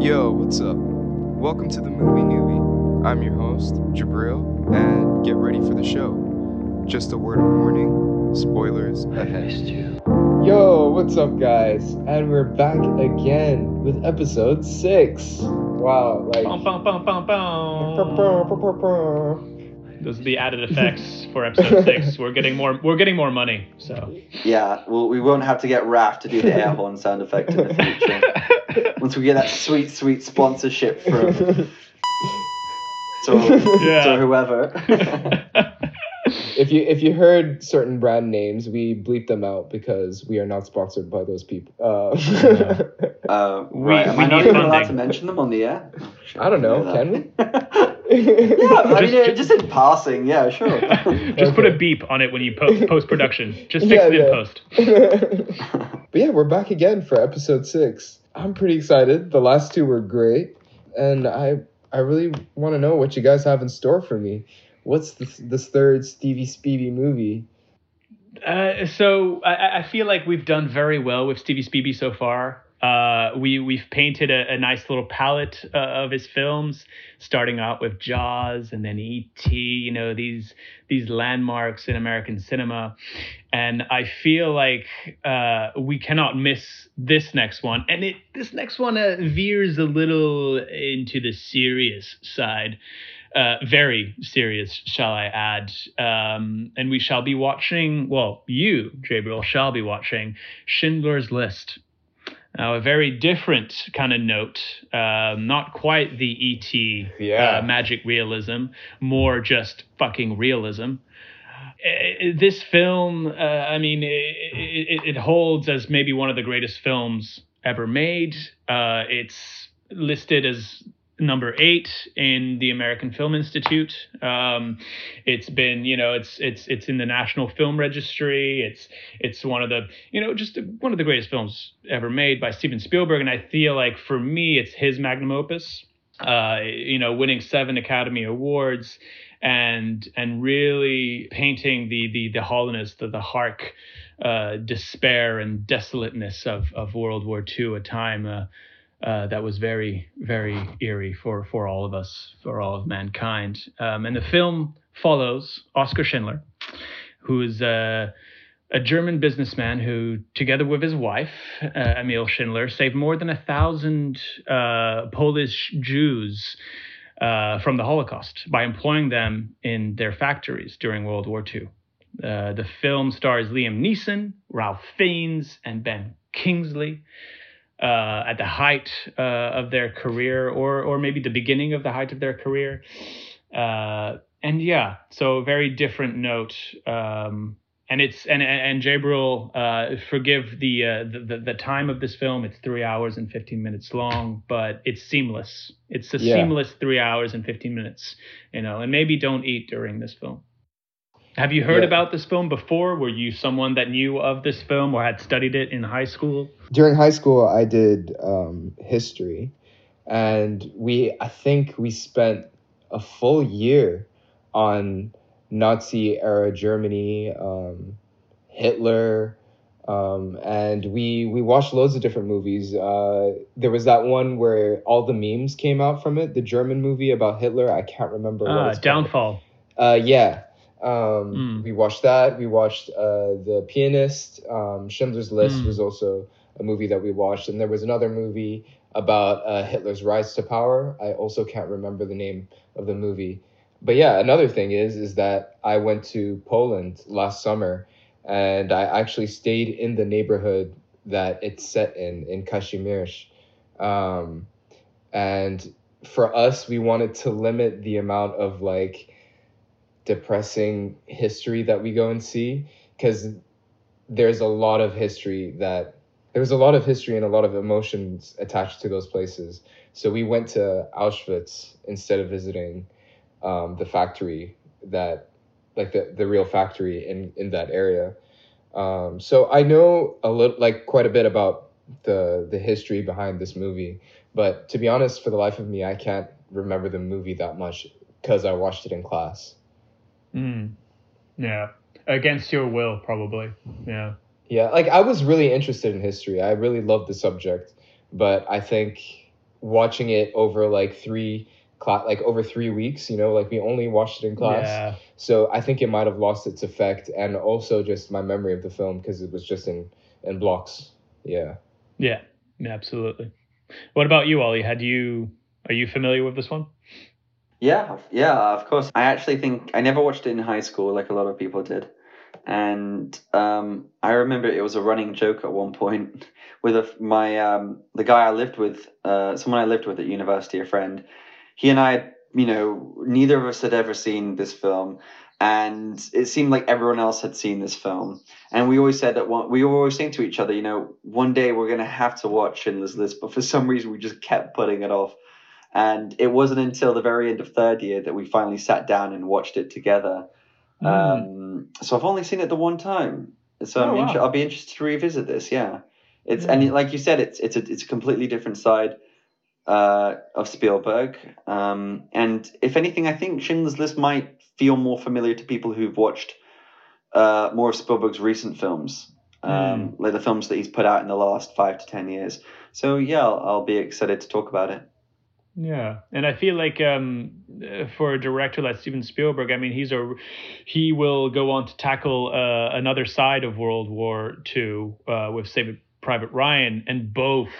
Yo, what's up? Welcome to the Movie Newbie. I'm your host, Jabril, and get ready for the show. Just a word of warning spoilers ahead. Yo, what's up, guys? And we're back again with episode six. Wow, like. Bum, bum, bum, bum, bum. Those are the added effects for episode six. We're getting more. We're getting more money. So Yeah, well, we won't have to get Raf to do the air horn sound effect in the future. Once we get that sweet, sweet sponsorship from so, Yeah. so whoever. If you if you heard certain brand names, we bleep them out because we are not sponsored by those people. Uh, uh, We- right, am we I not even allowed to mention them on the air? I don't know. Yeah. Can we? yeah, I mean, Just- uh, just in passing, yeah, sure. just put a beep on it when you po- post production. Just fix Yeah, it in yeah. post. but yeah, we're back again for episode six. I'm pretty excited. The last two were great, and I I really want to know what you guys have in store for me. What's this, this third Stevie Speedy movie? Uh, so I, I feel like we've done very well with Stevie Spivey so far. Uh, we we've painted a, a nice little palette uh, of his films, starting out with Jaws and then E.T. You know these these landmarks in American cinema, and I feel like uh, we cannot miss this next one. And it this next one uh, veers a little into the serious side uh, very serious, shall I add. Um, and we shall be watching, well, you, Jabril, shall be watching Schindler's List. Now, a very different kind of note, um, not quite the E.T. Yeah. uh, magic realism, more just fucking realism. Uh, This film, uh, I mean, it, it, it holds as maybe one of the greatest films ever made. Uh, it's listed as number eight in the American Film Institute. Um, it's been, you know, it's it's it's in the National Film Registry. It's it's one of the, you know, just one of the greatest films ever made by Steven Spielberg. And I feel like for me, it's his magnum opus. Uh, you know, winning seven Academy Awards and and really painting the the the hollowness, the the hark, uh, despair and desolateness of of World War II, a time. Uh, uh, that was very, very eerie for, for all of us, for all of mankind. Um, and the film follows Oskar Schindler, who is a, a German businessman who, together with his wife, uh, Emilie Schindler, saved more than a thousand uh, Polish Jews uh, from the Holocaust by employing them in their factories during World War II. Uh, the film stars Liam Neeson, Ralph Fiennes, and Ben Kingsley uh, at the height uh, of their career, or or maybe the beginning of the height of their career. Uh, and yeah, so very different note. Um, and it's and and Jabril, uh, forgive the, uh, the the time of this film. It's three hours and fifteen minutes long, but it's seamless. It's a Yeah. seamless three hours and fifteen minutes. You know, and maybe don't eat during this film. Have you heard Yeah. about this film before? Were you someone that knew of this film or had studied it in high school? During high school, I did um, history, and we I think we spent a full year on Nazi era Germany, um, Hitler, um, and we we watched loads of different movies. Uh, there was that one where all the memes came out from it, the German movie about Hitler. I can't remember. what Ah, it's. Downfall. Uh, yeah. Um, Mm. We watched that. We watched uh, The Pianist. Um, Schindler's List Mm. was also a movie that we watched. And there was another movie about uh, Hitler's rise to power. I also can't remember the name of the movie. But yeah, another thing is is that I went to Poland last summer, and I actually stayed in the neighborhood that it's set in in Kazimierz. Um, and for us, we wanted to limit the amount of like depressing history that we go and see because there's a lot of history that there's a lot of history and a lot of emotions attached to those places. So we went to Auschwitz instead of visiting um, the factory that like the, the real factory in, in that area. Um, so I know a little like quite a bit about the the history behind this movie, but to be honest, for the life of me, I can't remember the movie that much because I watched it in class. Mm. Yeah. Against your will, probably. Yeah. Yeah, like I was really interested in history. I really loved the subject, but I think watching it over like three cla- like over three weeks. You know, like we only watched it in class. Yeah. So I think it might have lost its effect, and also just my memory of the film because it was just in in blocks. Yeah. Yeah. Yeah, absolutely. What about you, Ollie? Had you are you familiar with this one? Yeah, yeah, of course. I actually think I never watched it in high school like a lot of people did. And um, I remember it was a running joke at one point with a, my um, the guy I lived with, uh, someone I lived with at university, a friend. He and I, you know, neither of us had ever seen this film, and it seemed like everyone else had seen this film. And we always said that one, we were always saying to each other, you know, one day we're gonna have to watch Schindler's List, but for some reason we just kept putting it off. And it wasn't until the very end of third year that we finally sat down and watched it together. Mm. Um, so I've only seen it the one time. So Oh, I'm inter- wow. I'll be interested to revisit this. Yeah, it's Yeah. and it- like you said, it's it's a it's a completely different side uh, of Spielberg. Um, and if anything, I think Schindler's List might feel more familiar to people who've watched uh, more of Spielberg's recent films, um, like the films that he's put out in the last five to ten years. So yeah, I'll, I'll be excited to talk about it. Yeah, and I feel like um, uh, for a director like Steven Spielberg, I mean, he's a he will go on to tackle uh, another side of World War II uh, with Saving Private Ryan, and both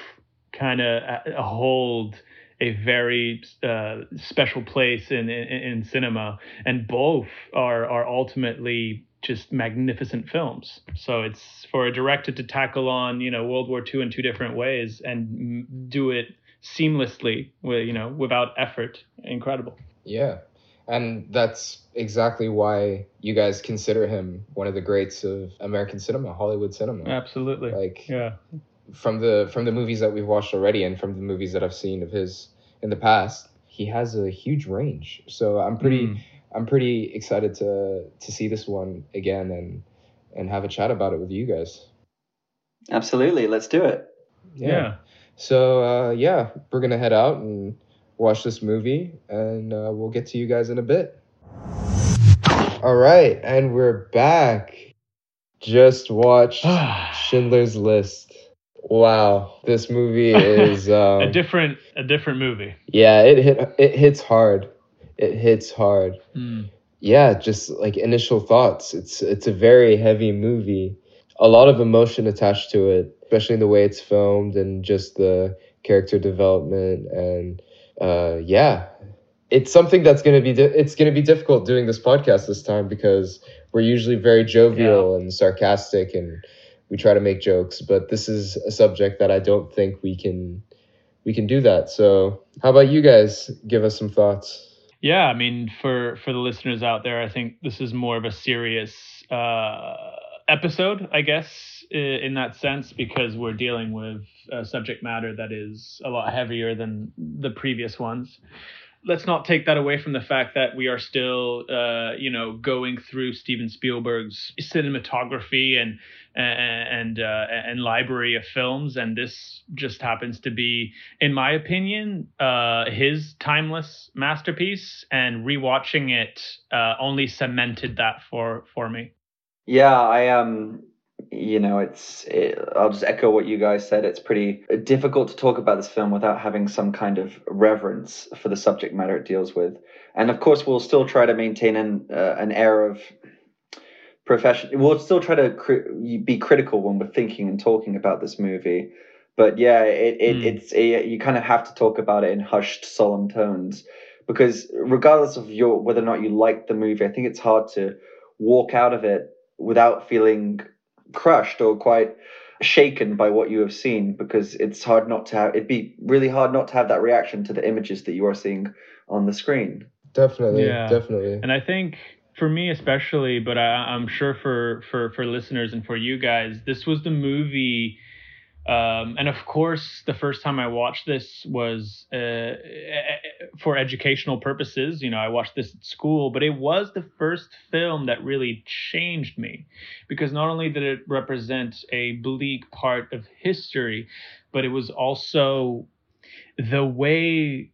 kind of uh, hold a very uh, special place in, in in cinema, and both are are ultimately just magnificent films. So it's for a director to tackle on you know World War II in two different ways and do it seamlessly with you know without effort incredible Yeah. And that's exactly why you guys consider him one of the greats of American cinema, Hollywood cinema. absolutely Like yeah from the from the movies that we've watched already and from the movies that I've seen of his in the past, he has a huge range. So I'm pretty Mm. I'm pretty excited to to see this one again and and have a chat about it with you guys. Absolutely, let's do it. yeah, So uh, yeah, we're gonna head out and watch this movie, and uh, we'll get to you guys in a bit. All right, and we're back. Just watched Schindler's List. Wow, this movie is um, a different a different movie yeah, it hit it hits hard. It hits hard. Mm. Yeah, just like initial thoughts. It's it's a very heavy movie. A lot of emotion attached to it, especially in the way it's filmed and just the character development and uh yeah. It's something that's going to be di- it's going to be difficult doing this podcast this time because we're usually very jovial and sarcastic and we try to make jokes, but this is a subject that I don't think we can we can do that. So, how about you guys give us some thoughts? yeah i mean for for the listeners out there i think this is more of a serious uh episode i guess in that sense because we're dealing with a subject matter that is a lot heavier than the previous ones let's not take that away from the fact that we are still, uh, you know, going through Steven Spielberg's cinematography and and uh, and library of films, and this just happens to be, in my opinion, uh, his timeless masterpiece. And rewatching it uh, only cemented that for for me. Yeah, I um, you know, it's. It, I'll just echo what you guys said. It's pretty difficult to talk about this film without having some kind of reverence for the subject matter it deals with, and of course, we'll still try to maintain an uh, an air of profession. We'll still try to cri- be critical when we're thinking and talking about this movie. But yeah, it, it Hmm. it's it, you kind of have to talk about it in hushed, solemn tones because regardless of your whether or not you like the movie, I think it's hard to walk out of it without feeling crushed or quite shaken by what you have seen because it's hard not to have it'd be really hard not to have that reaction to the images that you are seeing on the screen Definitely, Yeah. definitely. And I think for me especially, but I, I'm sure for for for listeners and for you guys, this was the movie. Um, and of course, the first time I watched this was uh, for educational purposes. You know, I watched this at school, but it was the first film that really changed me because not only did it represent a bleak part of history, but it was also the way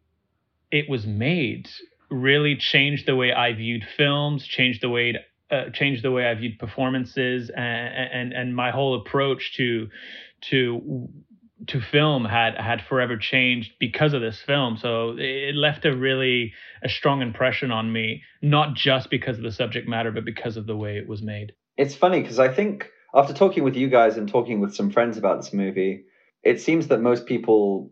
it was made really changed the way I viewed films, changed the way uh, changed the way I viewed performances, and, and and my whole approach to to to film had had forever changed because of this film. So it left a really a strong impression on me, not just because of the subject matter, but because of the way it was made. It's funny because I think after talking with you guys and talking with some friends about this movie, it seems that most people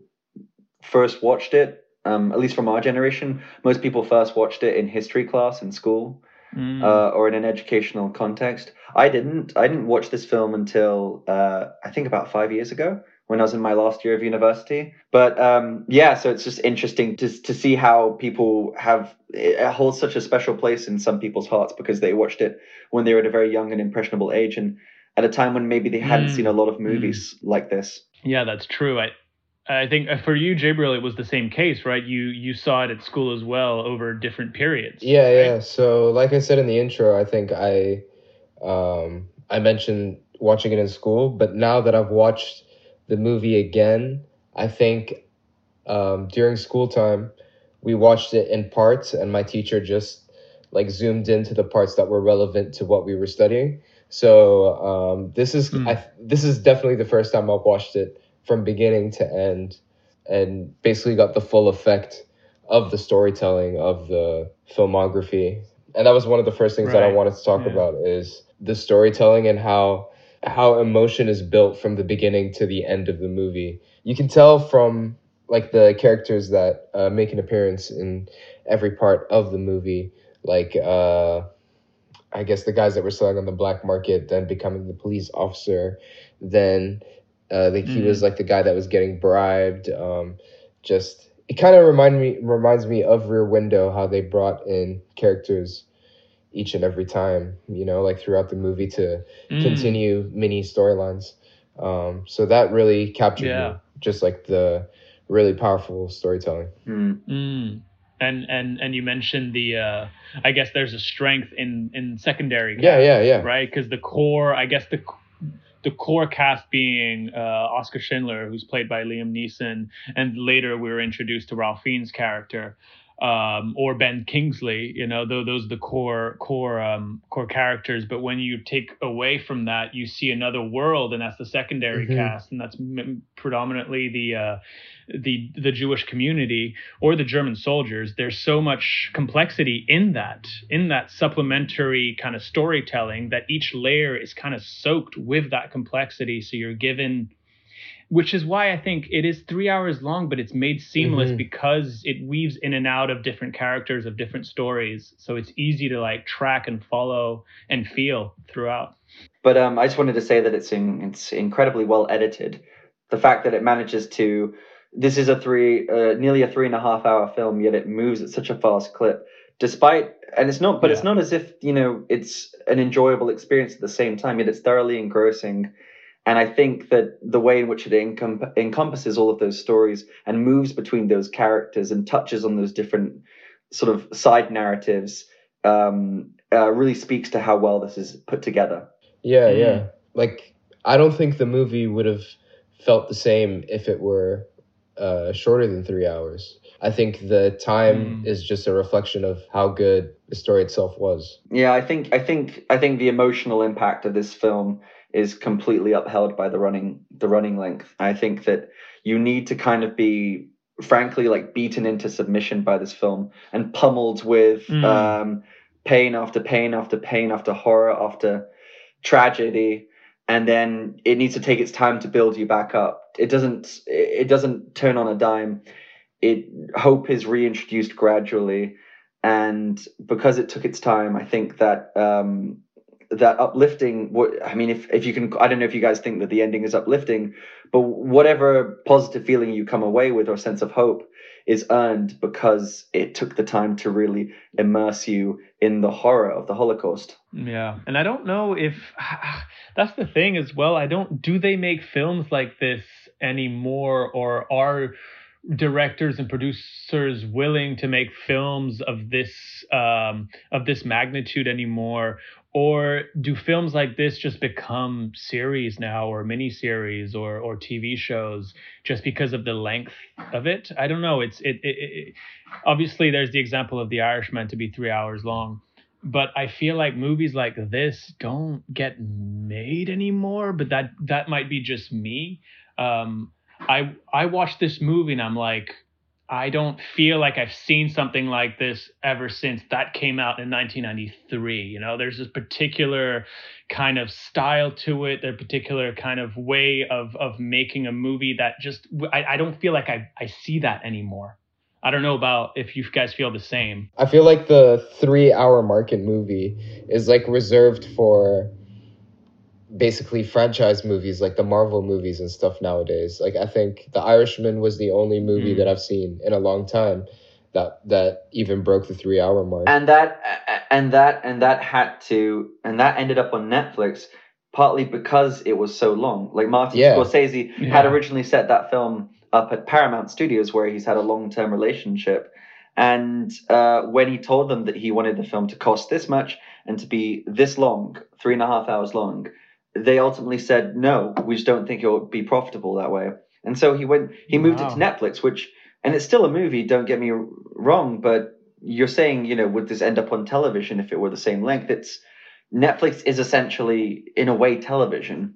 first watched it, um, at least from our generation, most people first watched it in history class in school. Mm. Uh, or in an educational context. I didn't. I didn't watch this film until uh, I think about five years ago when I was in my last year of university. But um, yeah, so it's just interesting to to see how people have it holds such a special place in some people's hearts because they watched it when they were at a very young and impressionable age and at a time when maybe they hadn't mm. seen a lot of movies mm. like this. Yeah, that's true. I I think uh, for you, Jabril, it was the same case, right? You you saw it at school as well over different periods. Yeah, right? yeah. So, like I said in the intro, I think I um, I mentioned watching it in school, but now that I've watched the movie again, I think um, during school time we watched it in parts, and my teacher just like zoomed into the parts that were relevant to what we were studying. So um, this is mm. I, this is definitely the first time I've watched it from beginning to end and basically got the full effect of the storytelling of the filmography and that was one of the first things right. that i wanted to talk yeah. about is the storytelling and how how emotion is built from the beginning to the end of the movie you can tell from like the characters that uh, make an appearance in every part of the movie like uh i guess the guys that were selling on the black market then becoming the police officer then uh, like he was mm. like the guy that was getting bribed. Um, just it kind of remind me reminds me of Rear Window how they brought in characters each and every time, you know, like throughout the movie to mm. continue mini storylines. Um, so that really captured yeah. me, just like the really powerful storytelling. Mm. Mm. And and and you mentioned the, uh, I guess there's a strength in in secondary. Cast, yeah, yeah, yeah. Right, because the core, I guess the the core cast being uh, Oskar Schindler, who's played by Liam Neeson, and later we were introduced to Ralph Fiennes' character, um, or Ben Kingsley. You know, those, those are the core core um, core characters. But when you take away from that, you see another world, and that's the secondary mm-hmm. cast, and that's m- predominantly the uh, the the Jewish community or the German soldiers. There's so much complexity in that in that supplementary kind of storytelling that each layer is kind of soaked with that complexity. So you're given which is why I think it is three hours long, but it's made seamless mm-hmm. because it weaves in and out of different characters of different stories. So it's easy to like track and follow and feel throughout. But um, I just wanted to say that it's in, it's incredibly well edited. The fact that it manages to this is a three, uh, nearly a three and a half hour film, yet it moves at such a fast clip. Despite, and it's not, but yeah. it's not as if you know it's an enjoyable experience at the same time. Yet it's thoroughly engrossing, and I think that the way in which it encom- encompasses all of those stories and moves between those characters and touches on those different sort of side narratives um, uh, really speaks to how well this is put together. Yeah, mm. yeah. Like I don't think the movie would have felt the same if it were uh, shorter than three hours. I think the time mm. is just a reflection of how good the story itself was. Yeah, I think I think I think the emotional impact of this film is completely upheld by the running the running length. I think that you need to kind of be frankly like beaten into submission by this film and pummeled with mm. um, pain after pain after pain after horror after tragedy and then it needs to take its time to build you back up it doesn't it doesn't turn on a dime it hope is reintroduced gradually and because it took its time i think that um that uplifting what i mean if if you can i don't know if you guys think that the ending is uplifting but whatever positive feeling you come away with or sense of hope is earned because it took the time to really immerse you in the horror of the holocaust. Yeah. And i don't know if that's the thing as well. I don't do they make films like this anymore or are directors and producers willing to make films of this um, of this magnitude anymore or do films like this just become series now or mini series or or TV shows just because of the length of it? I don't know. It's it, it, it obviously there's the example of The Irishman to be 3 hours long but I feel like movies like this don't get made anymore but that that might be just me. Um, I I watched this movie and I'm like, I don't feel like I've seen something like this ever since that came out in 1993. You know, there's this particular kind of style to it, a particular kind of way of of making a movie that just I, I don't feel like I I see that anymore. I don't know about if you guys feel the same. I feel like the three hour market movie is like reserved for basically franchise movies like the Marvel movies and stuff nowadays. Like I think The Irishman was the only movie mm. that I've seen in a long time that that even broke the 3 hour mark. And that and that and that had to and that ended up on Netflix partly because it was so long. Like Martin yeah. Scorsese yeah. had originally set that film up at Paramount Studios where he's had a long-term relationship and uh, when he told them that he wanted the film to cost this much and to be this long, three and a half hours long, they ultimately said no we just don't think it would be profitable that way and so he went he moved wow. it to netflix which and it's still a movie don't get me wrong but you're saying you know would this end up on television if it were the same length it's netflix is essentially in a way television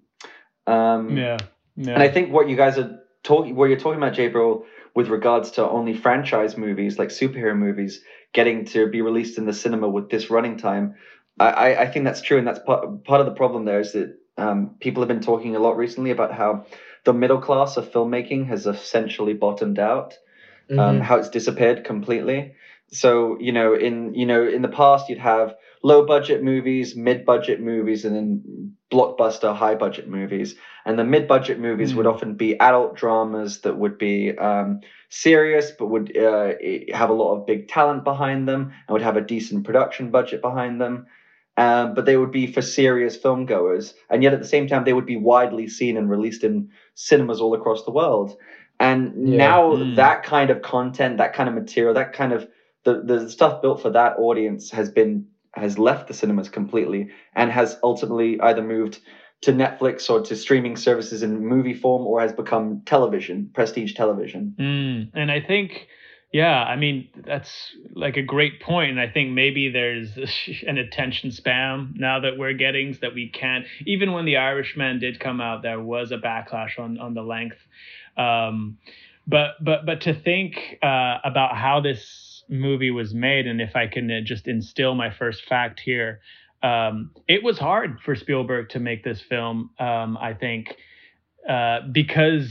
um yeah, yeah. and i think what you guys are talking what you're talking about Jabril, with regards to only franchise movies like superhero movies getting to be released in the cinema with this running time I, I think that's true, and that's part, part of the problem. There is that um, people have been talking a lot recently about how the middle class of filmmaking has essentially bottomed out, um, mm-hmm. um, how it's disappeared completely. So you know, in you know, in the past, you'd have low budget movies, mid budget movies, and then blockbuster high budget movies. And the mid budget movies mm. would often be adult dramas that would be um, serious, but would uh, have a lot of big talent behind them and would have a decent production budget behind them um, but they would be for serious film goers, and yet at the same time they would be widely seen and released in cinemas all across the world. And yeah. now mm. that kind of content, that kind of material, that kind of the, the stuff built for that audience has been has left the cinemas completely and has ultimately either moved to Netflix or to streaming services in movie form or has become television, prestige television. Mm. And I think yeah, I mean that's like a great point, and I think maybe there's an attention spam now that we're getting that we can't. Even when the Irishman did come out, there was a backlash on on the length. Um, but but but to think uh, about how this movie was made, and if I can uh, just instill my first fact here, um, it was hard for Spielberg to make this film. Um, I think uh, because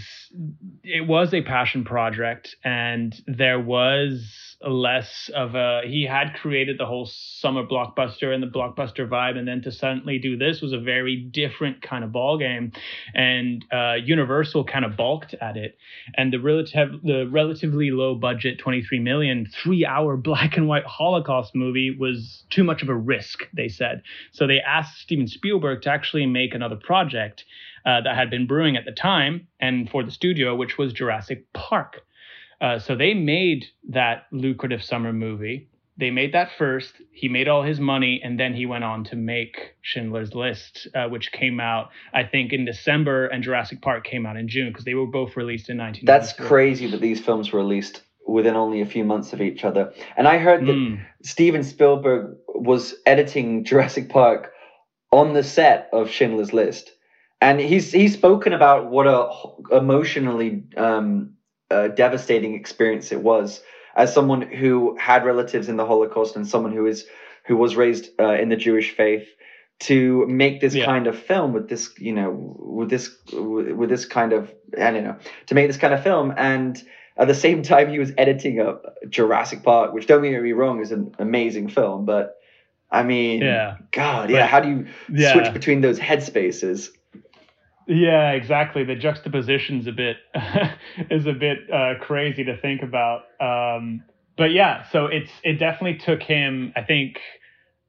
it was a passion project and there was less of a he had created the whole summer blockbuster and the blockbuster vibe and then to suddenly do this was a very different kind of ball game and uh, universal kind of balked at it. And the relative the relatively low budget 23 million three hour black and white holocaust movie was too much of a risk they said. So they asked steven spielberg to actually make another project uh, that had been brewing at the time and for the studio, which was Jurassic Park. Uh, so they made that lucrative summer movie. They made that first. He made all his money, and then he went on to make Schindler's List, uh, which came out, I think, in December, and Jurassic Park came out in June because they were both released in 19. That's crazy that these films were released within only a few months of each other. And I heard that mm. Steven Spielberg was editing Jurassic Park on the set of Schindler's List and he's he's spoken about what a emotionally um, uh, devastating experience it was as someone who had relatives in the Holocaust and someone who is who was raised uh, in the Jewish faith to make this yeah. kind of film with this you know with this with this kind of I don't know to make this kind of film. And at the same time he was editing a Jurassic Park which don't get me wrong is an amazing film. But I mean yeah. God yeah but, how do you yeah. switch between those headspaces yeah, exactly. The juxtaposition's a bit is a bit uh, crazy to think about. Um, but yeah, so it's it definitely took him, I think,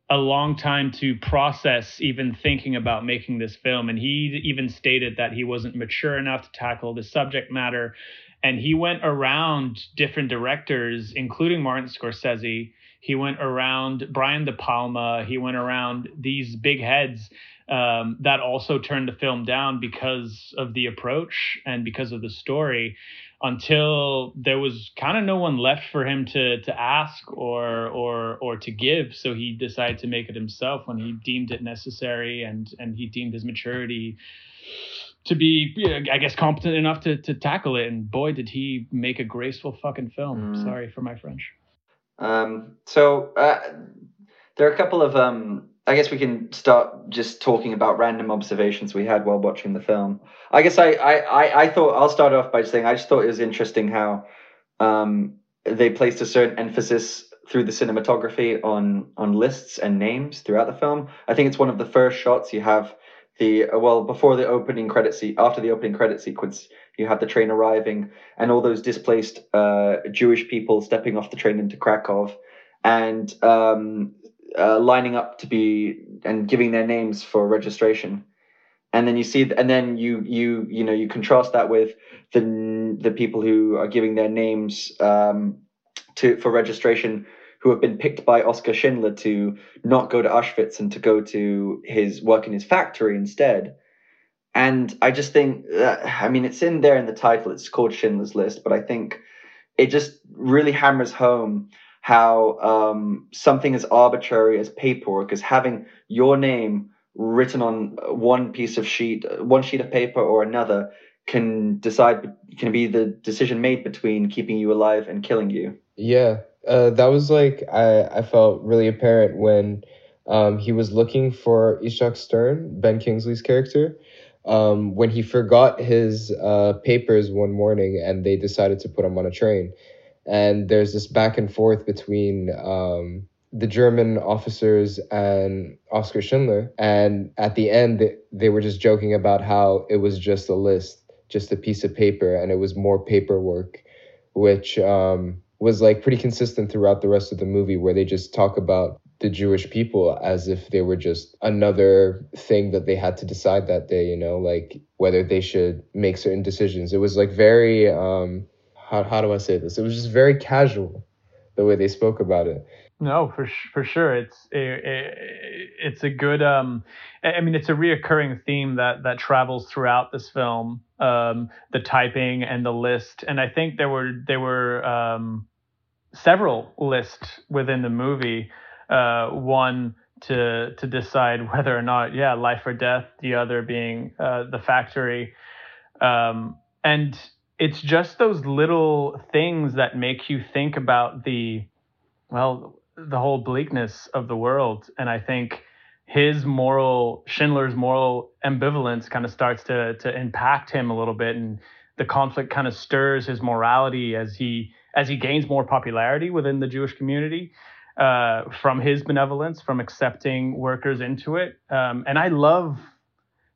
a long time to process even thinking about making this film. And he even stated that he wasn't mature enough to tackle the subject matter. And he went around different directors, including Martin Scorsese. He went around Brian De Palma. He went around these big heads um, that also turned the film down because of the approach and because of the story until there was kind of no one left for him to to ask or or or to give so he decided to make it himself when he deemed it necessary and and he deemed his maturity to be, I guess, competent enough to to tackle it. And boy, did he make a graceful fucking film. Mm. Sorry for my French. Um, so uh, there are a couple of um, I guess we can start just talking about random observations we had while watching the film. I guess I I, I, I thought I'll start off by saying I just thought it was interesting how um, they placed a certain emphasis through the cinematography on on lists and names throughout the film. I think it's one of the first shots you have the well before the opening credit se- after the opening credit sequence you have the train arriving and all those displaced uh, Jewish people stepping off the train into Krakow and um, uh, lining up to be and giving their names for registration. And then you see, and then you you you know you contrast that with the the people who are giving their names um, to for registration who have been picked by Oskar Schindler to not go to Auschwitz and to go to his work in his factory instead. And I just think, that, I mean, it's in there in the title. It's called Schindler's List, but I think it just really hammers home how um, something as arbitrary as paperwork, as having your name written on one piece of sheet, one sheet of paper or another, can decide can be the decision made between keeping you alive and killing you. Yeah, uh, that was like I I felt really apparent when um, he was looking for Itzhak Stern, Ben Kingsley's character, um, when he forgot his uh, papers one morning and they decided to put him on a train, and there's this back and forth between. Um, the German officers and Oskar Schindler. And at the end, they, they were just joking about how it was just a list, just a piece of paper, and it was more paperwork, which um, was like pretty consistent throughout the rest of the movie, where they just talk about the Jewish people as if they were just another thing that they had to decide that day, you know, like whether they should make certain decisions. It was like very, um, how, how do I say this? It was just very casual the way they spoke about it. No, for for sure, it's it, it's a good. Um, I mean, it's a reoccurring theme that that travels throughout this film. Um, the typing and the list, and I think there were there were um, several lists within the movie. Uh, one to to decide whether or not, yeah, life or death. The other being uh, the factory, um, and it's just those little things that make you think about the well the whole bleakness of the world. And i think his moral schindler's moral ambivalence kind of starts to to impact him a little bit. And the conflict kind of stirs his morality as he as he gains more popularity within the jewish community uh, from his benevolence from accepting workers into it. Um, and i love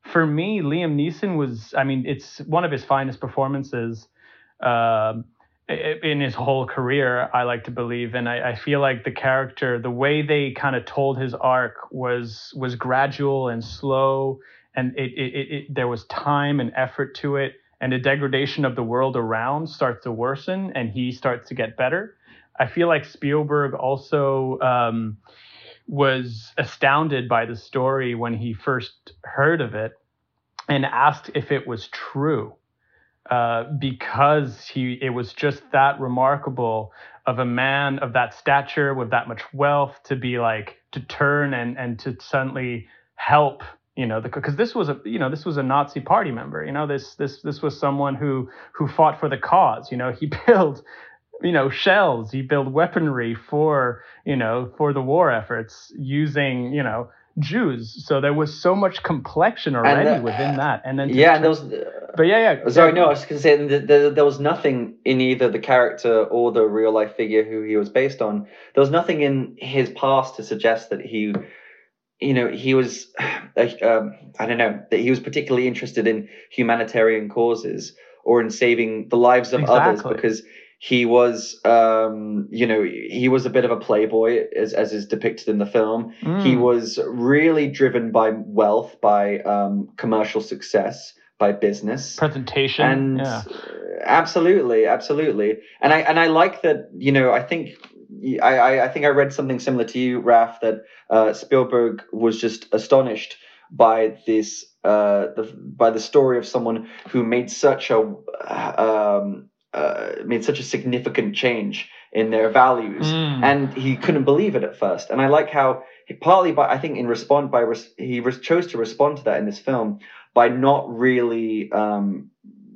for me liam neeson was i mean it's one of his finest performances um, in his whole career, I like to believe, and I, I feel like the character, the way they kind of told his arc was was gradual and slow, and it, it, it, it there was time and effort to it, and the degradation of the world around starts to worsen, and he starts to get better. I feel like Spielberg also um, was astounded by the story when he first heard of it, and asked if it was true uh, because he it was just that remarkable of a man of that stature with that much wealth to be like to turn and and to suddenly help you know because this was a you know this was a Nazi party member you know this this this was someone who who fought for the cause you know he built you know shells he built weaponry for you know for the war efforts using you know Jews. So there was so much complexion already And, uh, within that. And then Yeah, and there was. but yeah, yeah. Sorry, no, I was just going to say th- th- there was nothing in either the character or the real life figure who he was based on. There was nothing in his past to suggest that he, you know, he was, um, I don't know, that he was particularly interested in humanitarian causes or in saving the lives of others because he was, um, you know, he was a bit of a playboy as, as is depicted in the film. He Mm. was really driven by wealth, by um, commercial success, by business presentation. and yeah. absolutely absolutely and i and i like that you know i think I, I i think i read something similar to you raf that uh spielberg was just astonished by this uh the by the story of someone who made such a um uh, made such a significant change in their values Mm. and he couldn't believe it at first and i like how he, partly by i think in response by res, he res, chose to respond to that in this film by not really, um,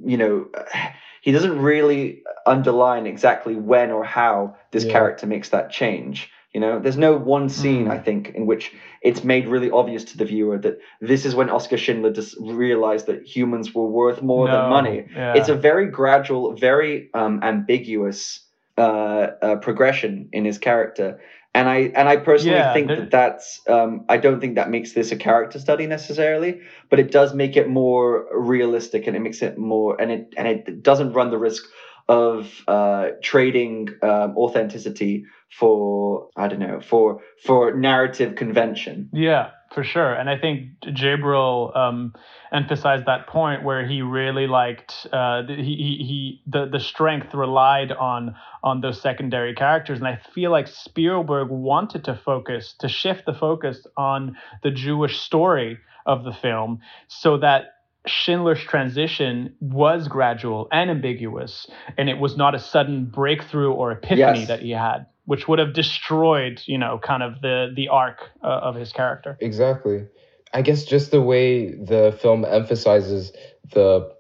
you know, he doesn't really underline exactly when or how this Yeah. character makes that change. You know, there's no one scene Mm. I think in which it's made really obvious to the viewer that this is when Oskar Schindler just realized that humans were worth more than money. yeah. It's a very gradual, very um, ambiguous uh, uh, progression in his character, and I and I personally Yeah, think that that's um, I don't think that makes this a character study necessarily, but it does make it more realistic and it makes it more and it and it doesn't run the risk of uh, trading um, authenticity for I don't know for for narrative convention. Yeah, for sure. And I think Jabril um, emphasized that point where he really liked uh, he, he he the the strength relied on on those secondary characters, and I feel like Spielberg wanted to focus to shift the focus on the Jewish story of the film, so that. Schindler's transition was gradual and ambiguous, and it was not a sudden breakthrough or epiphany Yes. that he had, which would have destroyed, you know, kind of the the arc uh, of his character. Exactly. I guess just the way the film emphasizes the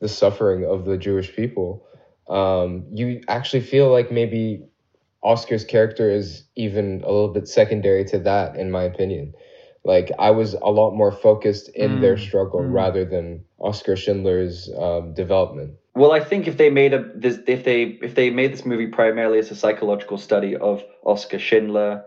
the suffering of the Jewish people, um, you actually feel like maybe Oskar's character is even a little bit secondary to that, in my opinion. Like I was a lot more focused in Mm, their struggle mm. rather than Oskar Schindler's um, development. Well, I think if they made a this if they if they made this movie primarily as a psychological study of Oskar Schindler,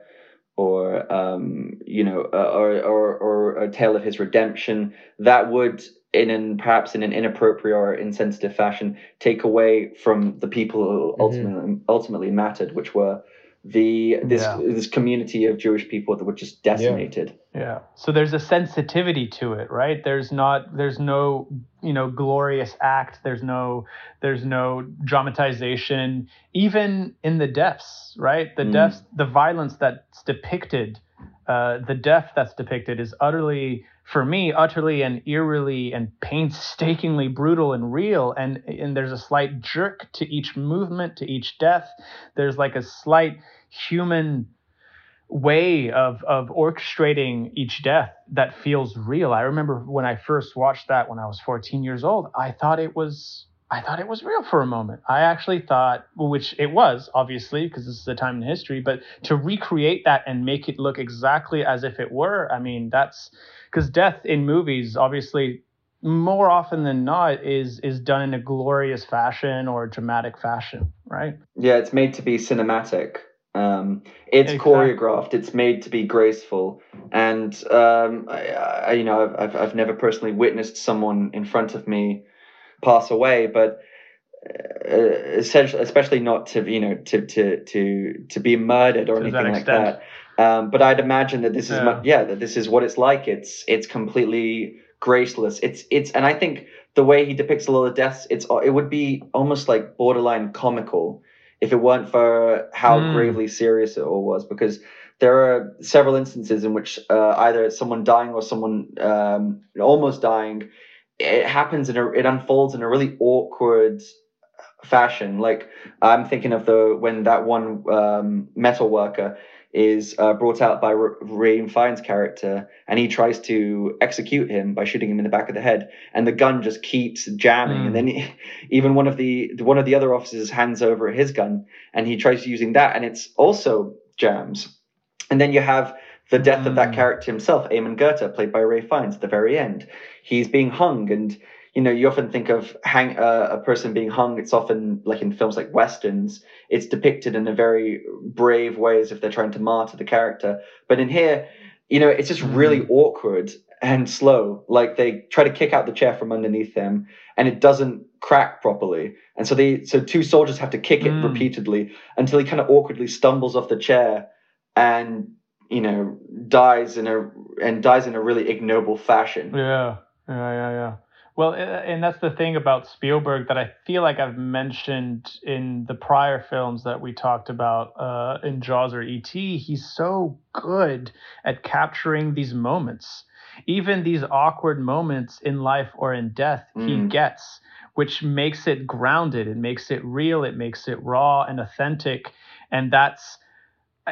or um, you know, uh, or, or or a tale of his redemption, that would in an perhaps in an inappropriate or insensitive fashion take away from the people who Mhm. ultimately ultimately mattered, which were the this Yeah. this community of Jewish people that were just decimated. Yeah. So there's a sensitivity to it, right? There's not there's no, you know, glorious act. There's no there's no dramatization even in the deaths, right? The Mm. deaths, the violence that's depicted, uh, the death that's depicted is utterly for me utterly and eerily and painstakingly brutal and real and and there's a slight jerk to each movement to each death there's like a slight human way of of orchestrating each death that feels real. I remember when I first watched that when I was 14 years old, I thought it was I thought it was real for a moment. I actually thought, which it was, obviously, because this is a time in history, but to recreate that and make it look exactly as if it were, I mean, that's because death in movies, obviously, more often than not, is is done in a glorious fashion or dramatic fashion, right? Yeah, it's made to be cinematic. Um, it's Exactly. choreographed. It's made to be graceful. And um, I, I, you know, I've, I've I've never personally witnessed someone in front of me pass away, but uh, essentially, especially not to you know to to to to be murdered or To that anything like that. Um, but I'd imagine that this is Yeah. yeah that this is what it's like. It's it's completely graceless. It's it's and I think the way he depicts a lot of deaths, it's it would be almost like borderline comical if it weren't for how Mm. gravely serious it all was. Because there are several instances in which uh, either someone dying or someone um, almost dying, it happens in a, it unfolds in a really awkward fashion. Like I'm thinking of the when that one um, metal worker is uh, brought out by R- Ralph Fiennes' character, and he tries to execute him by shooting him in the back of the head, and the gun just keeps jamming. Mm. And then he, even one of the one of the other officers hands over his gun, and he tries using that, and it's also jams. And then you have the death of that Mm. character himself, Amon Goeth, played by Ralph Fiennes, at the very end. He's being hung, and you know, you often think of hang uh, a person being hung. It's often like in films like westerns. It's depicted in a very brave way, as if they're trying to martyr the character. But in here, you know, it's just really awkward and slow. Like they try to kick out the chair from underneath them, and it doesn't crack properly. And so they, so two soldiers have to kick it Mm. repeatedly until he kind of awkwardly stumbles off the chair, and you know, dies in a and dies in a really ignoble fashion. Yeah, yeah, yeah, yeah. Well, and that's the thing about Spielberg that I feel like I've mentioned in the prior films that we talked about uh, in Jaws or E.T. He's so good at capturing these moments, even these awkward moments in life or in death. He Mm. gets, which makes it grounded. It makes it real. It makes it raw and authentic, and that's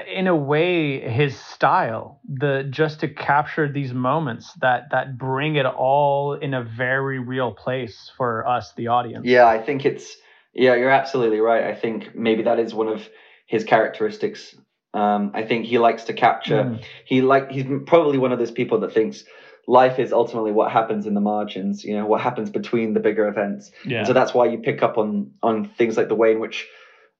in a way his style the just to capture these moments that that bring it all in a very real place for us the audience Yeah, I think it's yeah, you're absolutely right. I think maybe that is one of his characteristics. Um, I think he likes to capture. Mm. He like he's probably one of those people that thinks life is ultimately what happens in the margins. You know, what happens between the bigger events. yeah So that's why you pick up on on things like the way in which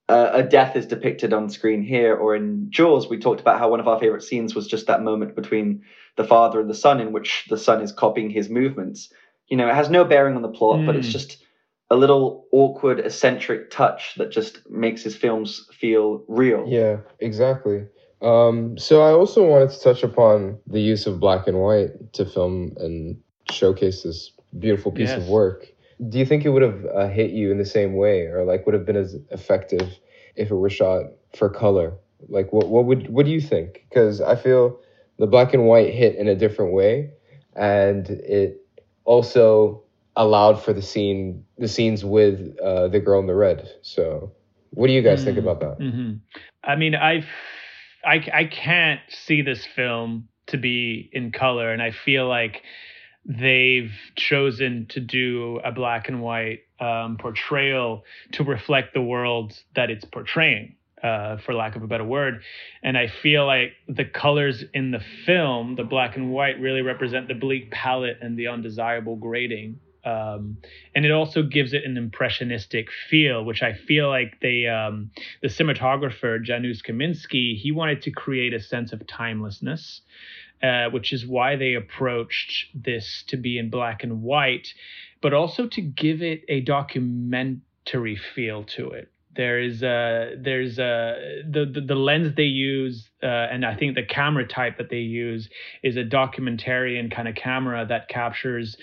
uh, a death is depicted on screen here, or in Jaws, we talked about how one of our favorite scenes was just that moment between the father and the son, in which the son is copying his movements. You know, it has no bearing on the plot, but it's Mm. just a little awkward, eccentric touch that just makes his films feel real. Yeah, exactly. Um, so I also wanted to touch upon the use of black and white to film and showcase this beautiful piece Yes. of work. Do you think it would have uh, hit you in the same way, or like would have been as effective if it were shot for color? Like, what what would what do you think? Because I feel the black and white hit in a different way, and it also allowed for the scene the scenes with uh, the girl in the red. So, what do you guys think Mm. about that? hmm I mean, I, I, I can't see this film to be in color, and I feel like they've chosen to do a black and white um, portrayal to reflect the world that it's portraying, uh, for lack of a better word. And I feel like the colors in the film, the black and white, really represent the bleak palette and the undesirable grading. Um, and it also gives it an impressionistic feel, which I feel like they, um, the cinematographer Janusz Kaminski, he wanted to create a sense of timelessness, uh, which is why they approached this to be in black and white, but also to give it a documentary feel to it. There is a there's a the, the the lens they use, uh, and I think the camera type that they use is a documentarian kind of camera that captures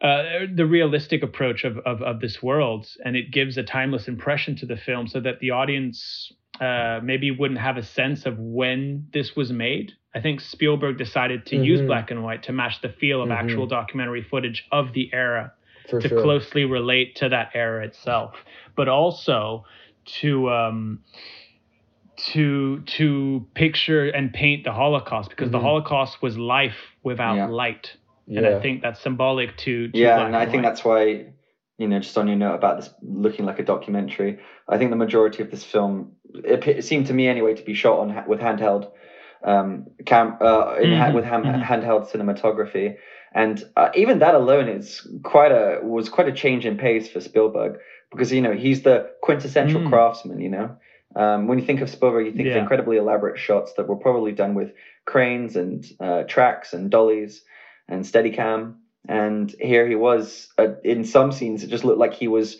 uh, the realistic approach of, of of this world, and it gives a timeless impression to the film, so that the audience uh, maybe wouldn't have a sense of when this was made. I think Spielberg decided to use Mhm. black and white to match the feel of Mhm. actual documentary footage of the era For to sure. closely relate to that era itself, but also to um, to to picture and paint the Holocaust because the Mhm. Holocaust was life without Yeah. light, yeah. and I think that's symbolic to, to yeah, black and I think that's why, you know, just on your note about this looking like a documentary, I think the majority of this film, it, it seemed to me anyway, to be shot on with handheld, um, cam, uh, in ha- Mhm, with ham- mhm. handheld cinematography, and uh, even that alone is quite a was quite a change in pace for Spielberg because you know he's the quintessential Mm. craftsman, you know. Um, when you think of Spielberg, you think of incredibly elaborate shots that were probably done with cranes and uh, tracks and dollies and Steadicam. And here he was uh, in some scenes. It just looked like he was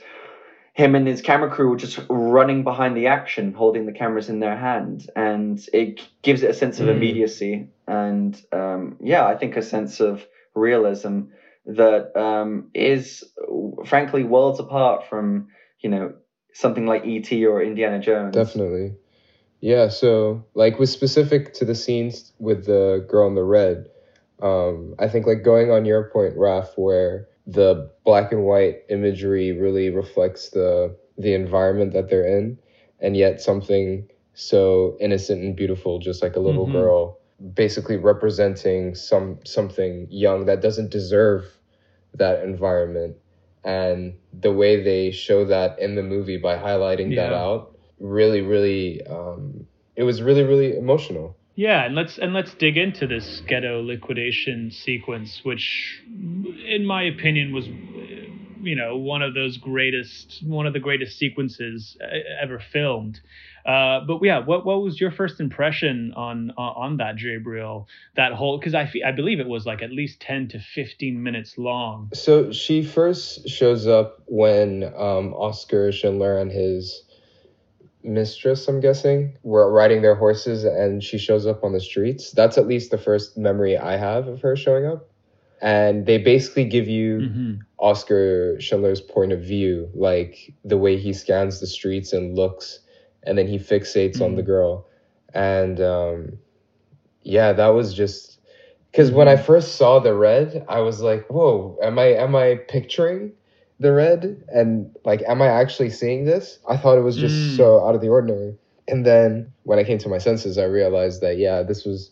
him and his camera crew were just running behind the action, holding the cameras in their hand, and it gives it a sense of Mm. immediacy and um, yeah, I think a sense of realism that um, is frankly worlds apart from you know something like E.T. or Indiana Jones. Definitely. Yeah, so like with specific to the scenes with the girl in the red, um, I think like going on your point, Raf, where the black and white imagery really reflects the the environment that they're in, and yet something so innocent and beautiful, just like a little Mhm. girl, basically representing some something young that doesn't deserve that environment. And the way they show that in the movie by highlighting that out really, really, um, it was really, really emotional. Yeah, and let's and let's dig into this ghetto liquidation sequence, which, in my opinion, was, uh, you know, one of those greatest, one of the greatest sequences uh, ever filmed. Uh, but yeah, what what was your first impression on on, on that Gabriel? That whole because I I believe it was like at least ten to fifteen minutes long. So she first shows up when um, Oskar Schindler and his mistress, I'm guessing, were riding their horses and she shows up on the streets. That's at least the first memory I have of her showing up. And they basically give you Mhm. Oskar Schindler's point of view, like the way he scans the streets and looks, and then he fixates on Mhm. the girl. And um, yeah, that was just because when I first saw the red, I was like, "Whoa, am I am I picturing the red? And like, am I actually seeing this?" I thought it was just Mm. so out of the ordinary. And then when I came to my senses, I realized that yeah, this was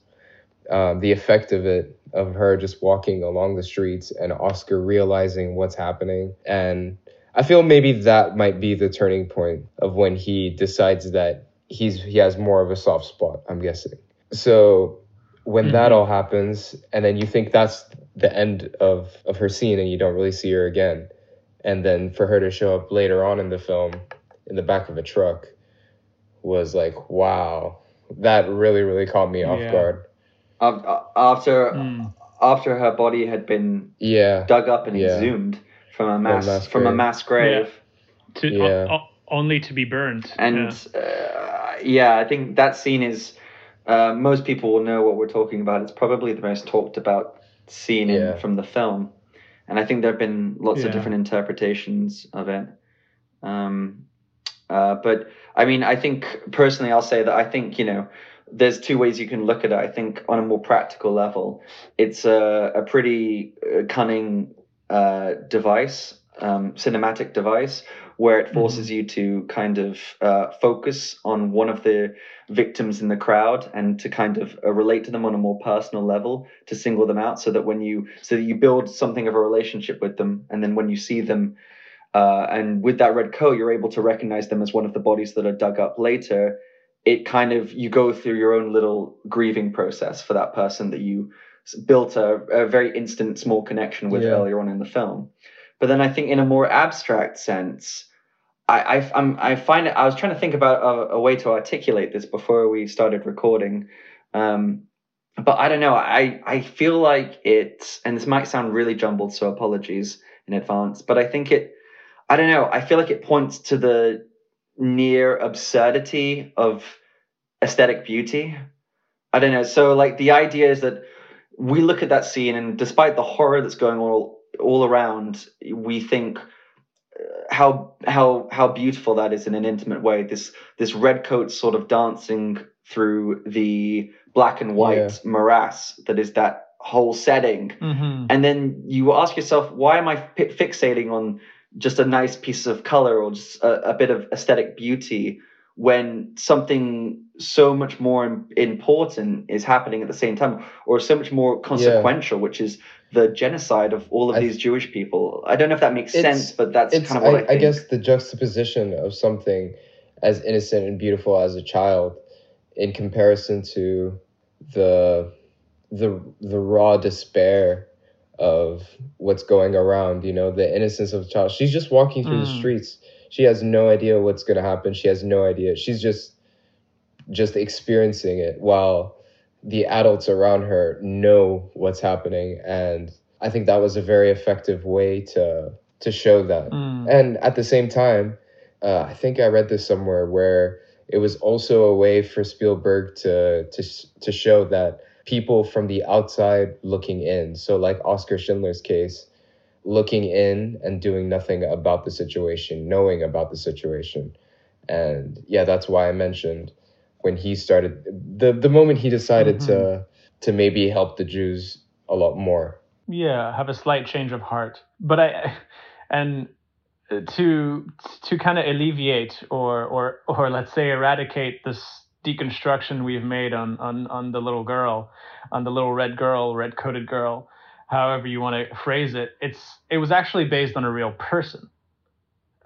um, the effect of it of her just walking along the streets and Oskar realizing what's happening. And I feel maybe that might be the turning point of when he decides that he's he has more of a soft spot. I'm guessing. So when mm-hmm. that all happens, and then you think that's the end of of her scene, and you don't really see her again, and then for her to show up later on in the film in the back of a truck was like, wow, that really really caught me off Yeah. guard. After Mm. after her body had been Yeah, dug up and Yeah. exhumed from a mass, mass from a grave. mass grave. To Yeah. o- o- only to be burned. And yeah. uh, yeah, I think that scene is. Uh, most people will know what we're talking about. It's probably the most talked about scene in, from the film, and I think there have been lots Yeah. of different interpretations of it. Um, uh, but I mean, I think personally, I'll say that I think you know, there's two ways you can look at it. I think on a more practical level, it's a, a pretty uh, cunning uh, device, um, cinematic device, where it forces you to kind of uh, focus on one of the victims in the crowd and to kind of uh, relate to them on a more personal level to single them out so that when you so that you build something of a relationship with them and then when you see them uh, and with that red coat you're able to recognize them as one of the bodies that are dug up later. It kind of you go through your own little grieving process for that person that you built a, a very instant small connection with Yeah. earlier on in the film but then i think in a more abstract sense I, I, I'm, I find. I was trying to think about a, a way to articulate this before we started recording, um, but I don't know. I, I feel like it, and this might sound really jumbled, so apologies in advance. But I think it, I don't know. I feel like it points to the near absurdity of aesthetic beauty. I don't know. So like the idea is that we look at that scene, and despite the horror that's going all all around, we think how how how beautiful that is in an intimate way. This this red coat sort of dancing through the black and white Yeah. morass that is that whole setting, Mhm. and then you ask yourself, why am I fixating on just a nice piece of color or just a, a bit of aesthetic beauty when something so much more important is happening at the same time, or so much more consequential, which is the genocide of all of I- these Jewish people. I don't know if that makes sense, but that's kind of what I, I, I guess the juxtaposition of something as innocent and beautiful as a child in comparison to the the the raw despair of what's going around you know the innocence of a child she's just walking through the Mm. streets she has no idea what's going to happen. She has no idea. She's just just experiencing it while the adults around her know what's happening. And i think that was a very effective way to to show that. Mm. and at the same time, uh, I think I read this somewhere where it was also a way for Spielberg to to to show that people from the outside looking in, so like Oskar Schindler's case, looking in and doing nothing about the situation, knowing about the situation, and yeah, that's why I mentioned when he started the the moment he decided to mm-hmm. to maybe help the Jews a lot more. yeah have a slight change of heart. But i and uh, to to kind of alleviate or or or let's say eradicate this deconstruction we've made on on on the little girl on the little red girl red coated girl however you want to phrase it it's it was actually based on a real person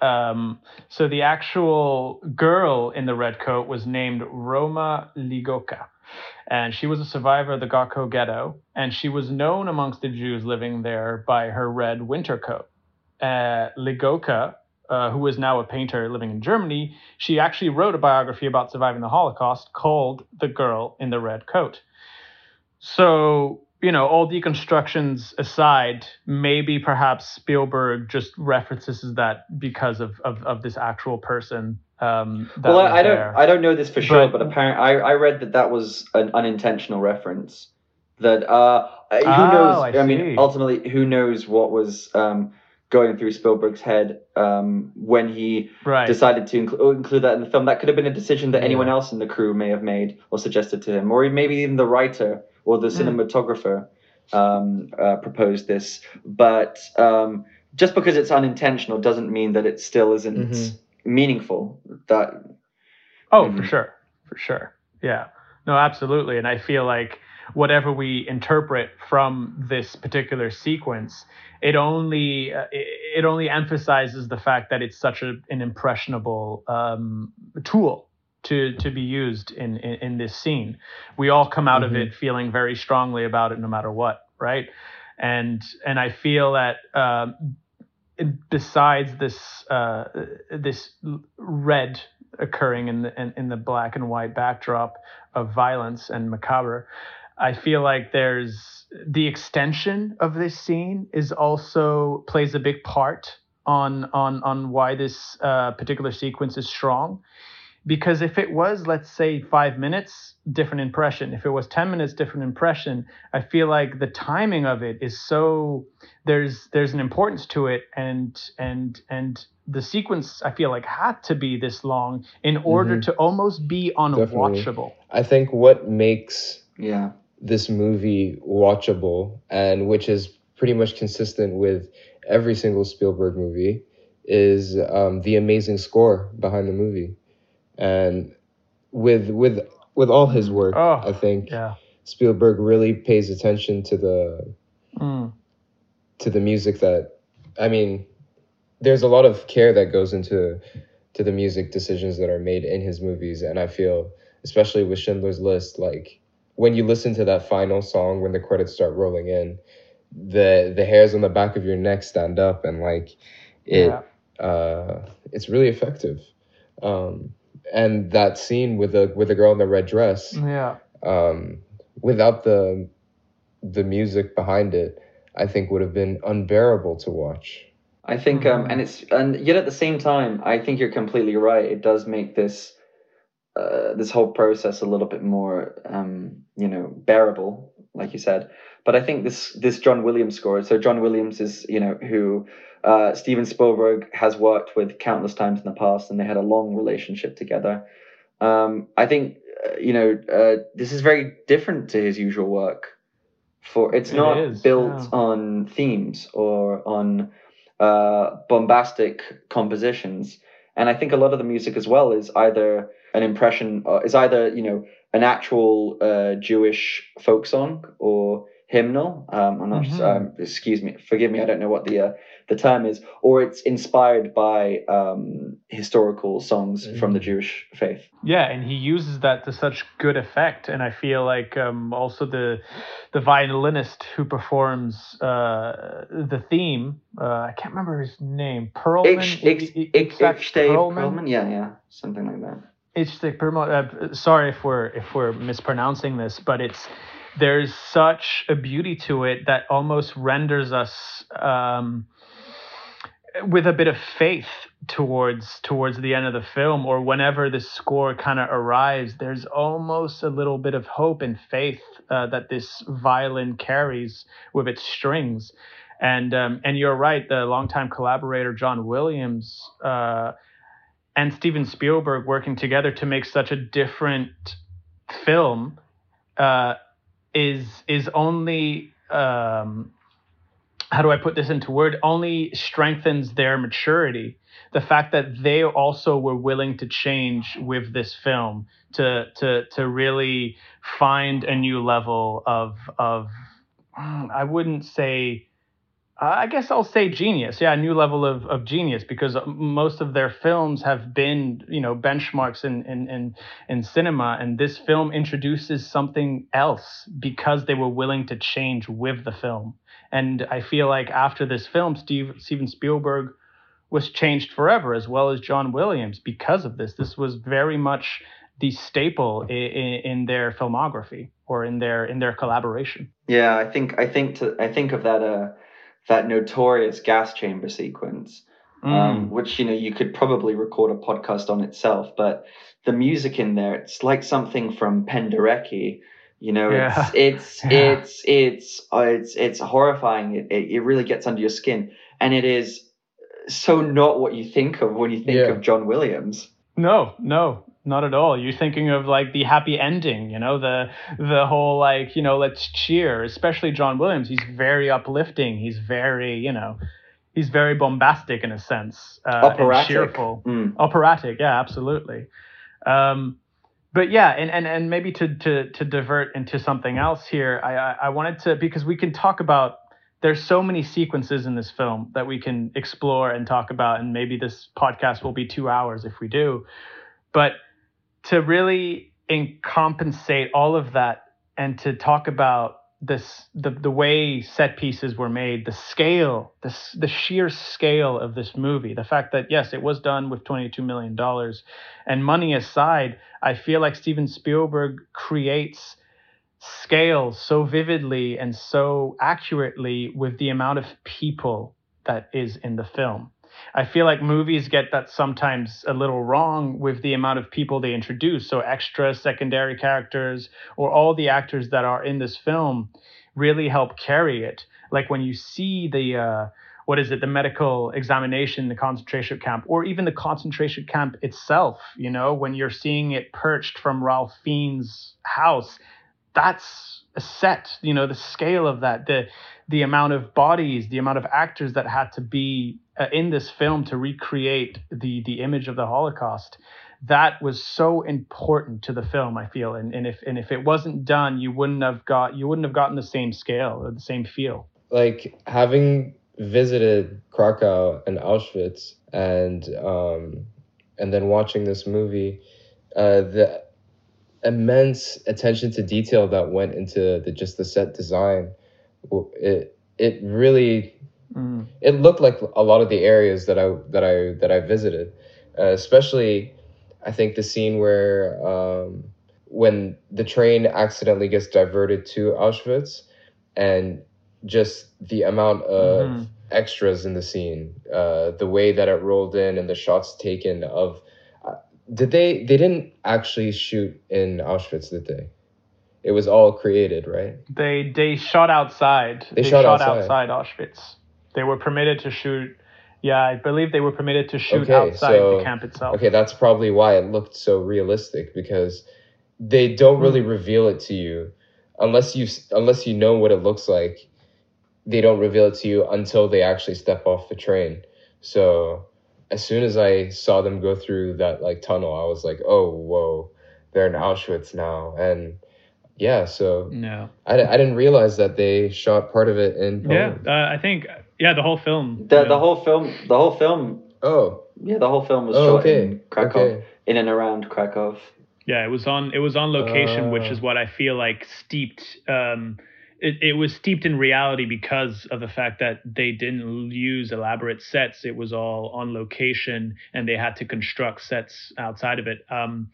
um, so the actual girl in the red coat was named Roma Ligocka and she was a survivor of the Krakow ghetto, and she was known amongst the Jews living there by her red winter coat. Uh, Ligoka, uh, who is now a painter living in Germany, she actually wrote a biography about surviving the Holocaust called "The Girl in the Red Coat." So, you know, all deconstructions aside, maybe perhaps Spielberg just references that because of of, of this actual person. Um, well, I, I don't. I don't know this for sure, But- but, apparently, I, I read that that was an unintentional reference. That uh, who Oh, knows? I mean, ultimately, who knows what was um, going through Spielberg's head um, when he right. decided to inclu- include that in the film. That could have been a decision that anyone else in the crew may have made or suggested to him, or maybe even the writer or the Mm. cinematographer um, uh, proposed this. But um, just because it's unintentional doesn't mean that it still isn't Mhm. meaningful. That Oh, for Mhm. sure. for sure. Yeah. No, absolutely. And I feel like whatever we interpret from this particular sequence, it only uh, it, only emphasizes the fact that it's such a, an impressionable um, tool to to be used in, in, in this scene. We all come out mm-hmm. of it feeling very strongly about it, no matter what, right? And and I feel that. Um, besides this uh, this red occurring in the in, in, the black and white backdrop of violence and macabre, I feel like there's the extension of this scene is also plays a big part on on on why this uh, particular sequence is strong. Because if it was let's say five minutes different impression. If it was 10 minutes different impression. I feel like the timing of it is so there's there's an importance to it and and and the sequence i feel like had to be this long in order mm-hmm. to almost be unwatchable. Definitely. i think what makes yeah this movie watchable and which is pretty much consistent with every single spielberg movie is um, the amazing score behind the movie and with with with all his work, oh, I think yeah. Spielberg really pays attention to the mm. to the music that I mean. There's a lot of care that goes into to the music decisions that are made in his movies, and I feel, especially with Schindler's List, like when you listen to that final song when the credits start rolling in, the the hairs on the back of your neck stand up, and like it, yeah. uh, it's really effective. Um, and that scene with the with the girl in the red dress. Yeah. Um, without the the music behind it, I think would have been unbearable to watch. I think, um, and it's and yet at the same time, I think you're completely right. It does make this uh, this whole process a little bit more, um, you know, bearable, like you said. But I think this this John Williams score. So John Williams is, you know, who uh, Steven Spielberg has worked with countless times in the past, and they had a long relationship together. Um, I think uh, you know uh, this is very different to his usual work. For it's it not is, built yeah. on themes or on uh, bombastic compositions, and I think a lot of the music as well is either an impression, uh, is either you know an actual uh, Jewish folk song or hymnal. Um, I'm not. Mm-hmm. Um, excuse me. Forgive me. I don't know what the uh, the term is, or it's inspired by um, historical songs mm-hmm. from the Jewish faith. Yeah, and he uses that to such good effect, and I feel like um, also the the violinist who performs uh, the theme. Uh, I can't remember his name. Perlman. Ich, ich, ich, Perlman? Perlman. Yeah, yeah, something like that. It's the. Uh, sorry if we're if we're mispronouncing this, but it's there's such a beauty to it that almost renders us um, with a bit of faith towards towards the end of the film or whenever the score kind of arrives there's almost a little bit of hope and faith uh, that this violin carries with its strings and um, and you're right the longtime collaborator John Williams uh, and Steven Spielberg working together to make such a different film uh, is is only um, how do I put this into word? Only strengthens their maturity. The fact that they also were willing to change with this film to to to really find a new level of of I wouldn't say I guess I'll say genius. Yeah, a new level of, of genius because most of their films have been, you know, benchmarks in, in, in, in cinema. And this film introduces something else because they were willing to change with the film. And I feel like after this film, Steve, Steven Spielberg was changed forever, as well as John Williams, because of this. This was very much the staple in, in, their filmography or in their in their collaboration. Yeah, I think I think to I think of that uh that notorious gas chamber sequence, um, mm. um, which you know you could probably record a podcast on itself. But the music in there, it's like something from Penderecki. You know, yeah. it's it's yeah. it's it's uh, it's it's horrifying. It, it it really gets under your skin, and it is so not what you think of when you think yeah. of John Williams. No, no, not at all. You're thinking of like the happy ending, you know, the the whole like, you know, let's cheer. Especially John Williams. He's very uplifting. He's very, you know, he's very bombastic in a sense. Uh, Operatic. cheerful. Mm. Operatic, yeah, absolutely. Um, but yeah, and, and, and maybe to, to to divert into something else here, I, I I wanted to because we can talk about there's so many sequences in this film that we can explore and talk about, and maybe this podcast will be two hours if we do. But to really compensate all of that and to talk about this the the way set pieces were made, the scale, the the sheer scale of this movie, the fact that yes, it was done with 22 million dollars, and money aside, I feel like Steven Spielberg creates scale so vividly and so accurately with the amount of people that is in the film. I feel like movies get that sometimes a little wrong with the amount of people they introduce. So, extra secondary characters or all the actors that are in this film really help carry it. Like when you see the, uh, what is it, the medical examination, the concentration camp, or even the concentration camp itself, you know, when you're seeing it perched from Ralph Fiennes' house, that's set, you know, the scale of that, the, the amount of bodies, the amount of actors that had to be uh, in this film to recreate the the image of the Holocaust. That was so important to the film, I feel, and, and if and if it wasn't done, you wouldn't have got you wouldn't have gotten the same scale or the same feel. Like having visited Krakow and Auschwitz, and um, and then watching this movie, uh, the immense attention to detail that went into the just the set design, it it really Mm. It looked like a lot of the areas that I that I that I visited, uh, especially I think the scene where um, when the train accidentally gets diverted to Auschwitz, and just the amount of mm-hmm. extras in the scene, uh, the way that it rolled in, and the shots taken of. Did they? They didn't actually shoot in Auschwitz, did they? It was all created, right? They they shot outside. They, they shot, shot outside. outside Auschwitz. They were permitted to shoot. Yeah, I believe they were permitted to shoot okay, outside so, the camp itself. Okay, that's probably why it looked so realistic because they don't really mm. reveal it to you unless you unless you know what it looks like. They don't reveal it to you until they actually step off the train. So as soon as I saw them go through that like tunnel, I was like, "Oh, whoa, they're in Auschwitz now." And yeah, so no, I, I didn't realize that they shot part of it in Poland. Yeah, uh, I think yeah, the whole film. The the whole film. The whole film. Oh. Yeah, the whole film was oh, shot okay. in Krakow, okay. in and around Krakow. Yeah, it was on it was on location, uh, which is what I feel like steeped. Um, it, it was steeped in reality because of the fact that they didn't use elaborate sets. It was all on location, and they had to construct sets outside of it. Um,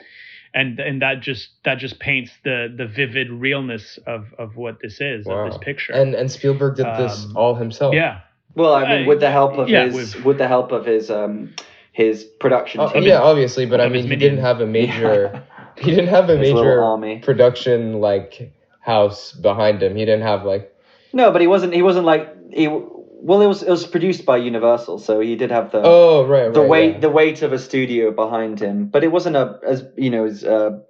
and and that just that just paints the the vivid realness of of what this is wow. of this picture. And and Spielberg did this um, all himself. Yeah, well, I mean, with the help of yeah, his, with, with the help of his, um, his production oh, team. Yeah, obviously, but I mean, he didn't have a major, yeah. he didn't have a his major production like house behind him. He didn't have like. No, but he wasn't. He wasn't like he. Well, it was it was produced by Universal, so he did have the oh right, the weight yeah. the weight of a studio behind him, but it wasn't a as you know as uh,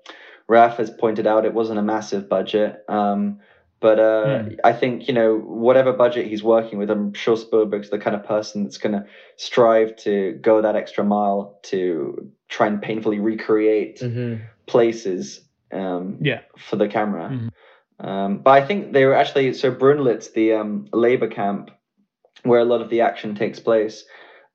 Raf has pointed out, it wasn't a massive budget. Um, but uh, mm. I think you know whatever budget he's working with, I'm sure Spielberg's the kind of person that's going to strive to go that extra mile to try and painfully recreate mm-hmm. places. Um, yeah. For the camera. Mm-hmm. Um, but I think they were actually so Brunlitz, the um, labor camp, where a lot of the action takes place.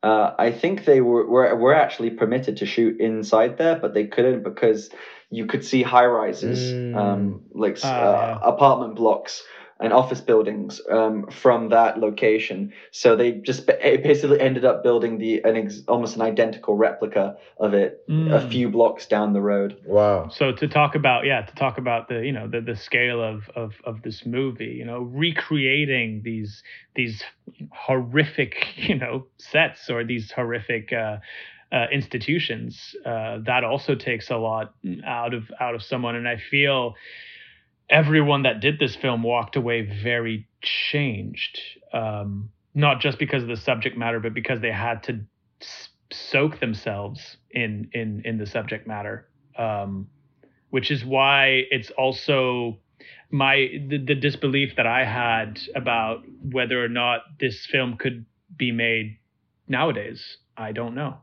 Uh, I think they were, were were actually permitted to shoot inside there, but they couldn't because you could see high rises, um, mm. um, like uh, uh, apartment blocks and office buildings um, from that location. So they just basically ended up building the an ex- almost an identical replica of it mm. a few blocks down the road. Wow. So to talk about yeah, to talk about the you know the the scale of of of this movie, you know, recreating these these horrific you know sets or these horrific. Uh, uh, institutions, uh, that also takes a lot out of out of someone. And I feel everyone that did this film walked away very changed, um, not just because of the subject matter, but because they had to soak themselves in in in the subject matter, um, which is why it's also my the, the disbelief that I had about whether or not this film could be made nowadays. I don't know.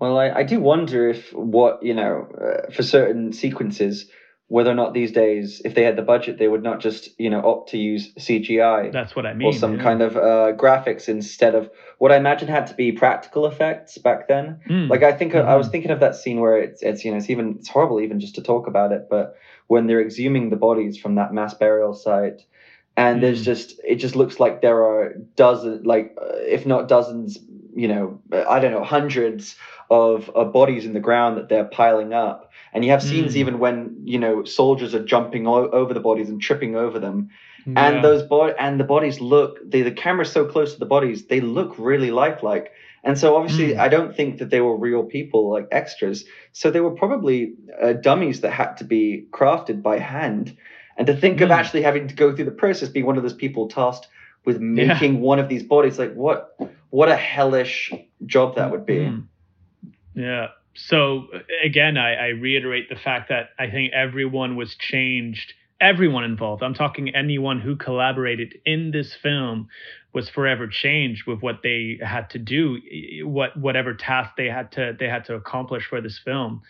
Well, I, I do wonder if what you know uh, for certain sequences, whether or not these days, if they had the budget, they would not just you know opt to use CGI That's what I mean. or some yeah. kind of uh, graphics instead of what I imagine had to be practical effects back then. Mm. Like I think I was Mhm. thinking of that scene where it's it's you know it's even it's horrible even just to talk about it, but when they're exhuming the bodies from that mass burial site, and there's Mm. just it just looks like there are dozens, like uh, if not dozens, you know I don't know hundreds of, of bodies in the ground that they're piling up, and you have scenes Mm. even when you know soldiers are jumping o- over the bodies and tripping over them, Yeah. and those bo- and the bodies look the the camera's so close to the bodies they look really lifelike and so obviously Mm. i don't think that they were real people like extras so they were probably uh, dummies that had to be crafted by hand and to think of Mm. actually having to go through the process being one of those people tasked with making one of these bodies like what what a hellish job that would be Mm. Yeah. So again, I, I reiterate the fact that I think everyone was changed. Everyone involved. I'm talking anyone who collaborated in this film was forever changed with what they had to do, what whatever task they had to they had to accomplish for this film.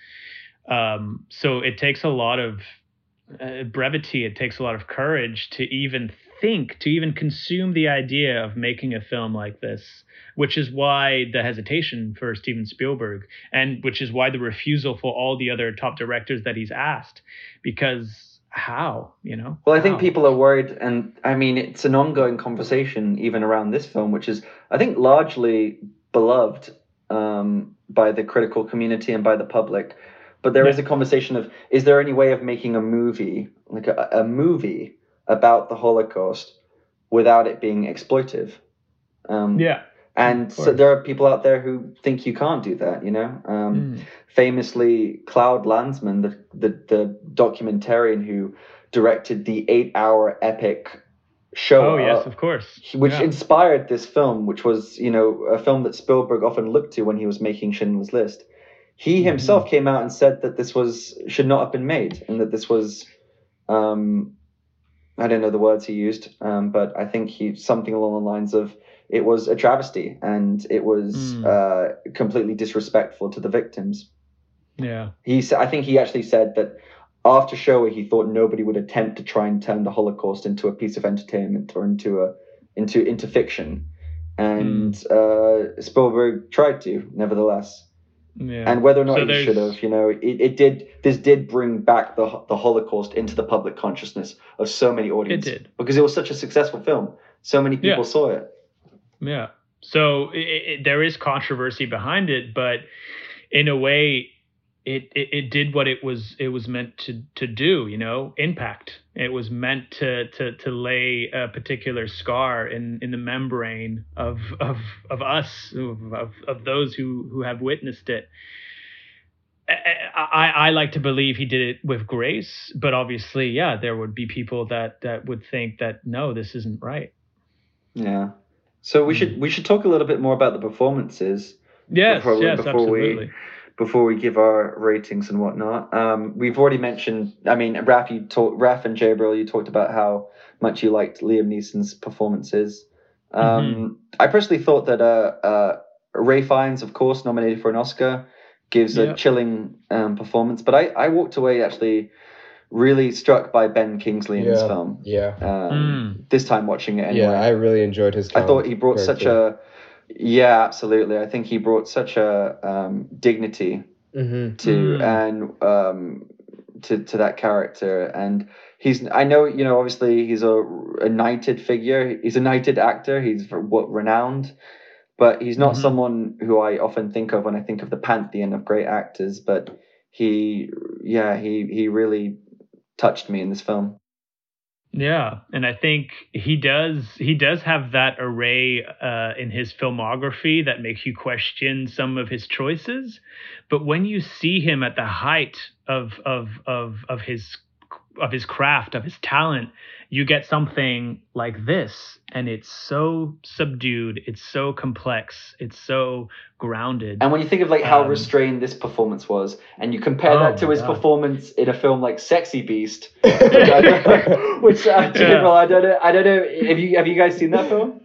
Um, so it takes a lot of uh, brevity. It takes a lot of courage to even think, to even consume the idea of making a film like this which is why the hesitation for Steven Spielberg, and which is why the refusal for all the other top directors that he's asked, because how, you know? Well, I think How? people are worried, and I mean, it's an ongoing conversation even around this film, which is, I think, largely beloved um, by the critical community and by the public. But there is Yeah. a conversation of, is there any way of making a movie, like a, a movie about the Holocaust, without it being exploitive? Um, Yeah. And so there are people out there who think you can't do that, you know? Um, Mm. famously Claude Lanzmann, the, the the documentarian who directed the eight hour epic Shoah, Oh yes, of course. which Yeah. inspired this film, which was you know a film that Spielberg often looked to when he was making Schindler's List. He Mhm. himself came out and said that this was should not have been made, and that this was. Um, I don't know the words he used, um, but I think he something along the lines of it was a travesty and it was Mm. uh, completely disrespectful to the victims yeah. he I think he actually said that after Shoah he thought nobody would attempt to try and turn the Holocaust into a piece of entertainment or into a into into fiction, and uh, Spielberg tried to nevertheless. Yeah. And whether or not So he should have, you know, it, it did. This did bring back the the Holocaust into the public consciousness of so many audiences did. because it was such a successful film. So many people Yeah. saw it. Yeah. So it, it, there is controversy behind it, but in a way, it, it it did what it was it was meant to to do. You know, impact. It was meant to to to lay a particular scar in in the membrane of of of us of of, those who who have witnessed it. I, I, like to believe he did it with grace, but obviously, yeah, there would be people that that would think that no, this isn't right. Yeah. So we Hmm. should we should talk a little bit more about the performances. Yes, Before we- yes, before we- absolutely. Before we give our ratings and whatnot. Um, we've already mentioned. I mean, Raf, you talked. Raf and Jabril, you talked about how much you liked Liam Neeson's performances. Um, Mm-hmm. I personally thought that uh, uh, Ralph Fiennes, of course, nominated for an Oscar, gives Yeah. a chilling um, performance. But I, I walked away actually really struck by Ben Kingsley in this film. Yeah. Um, This time watching it anyway. Yeah, I really enjoyed his. I thought he brought such a yeah, absolutely. I think he brought such a um, dignity Mhm. to Mm. and um, to to that character, and he's I know you know obviously he's a, a knighted figure. He's a knighted actor. He's what renowned, but he's not Mhm. someone who I often think of when I think of the pantheon of great actors. But he, yeah, he he really touched me in this film. Yeah, and I think he does he does have that array uh, in his filmography that makes you question some of his choices. But when you see him at the height of of of of his of his craft of his talent, you get something like this, and it's so subdued, it's so complex, it's so grounded. And when you think of like how Um, restrained this performance was, and you compare Oh that to his God. performance in a film like Sexy Beast, which I don't, which, uh, Yeah. I don't know, I don't know. Have you have you guys seen that film?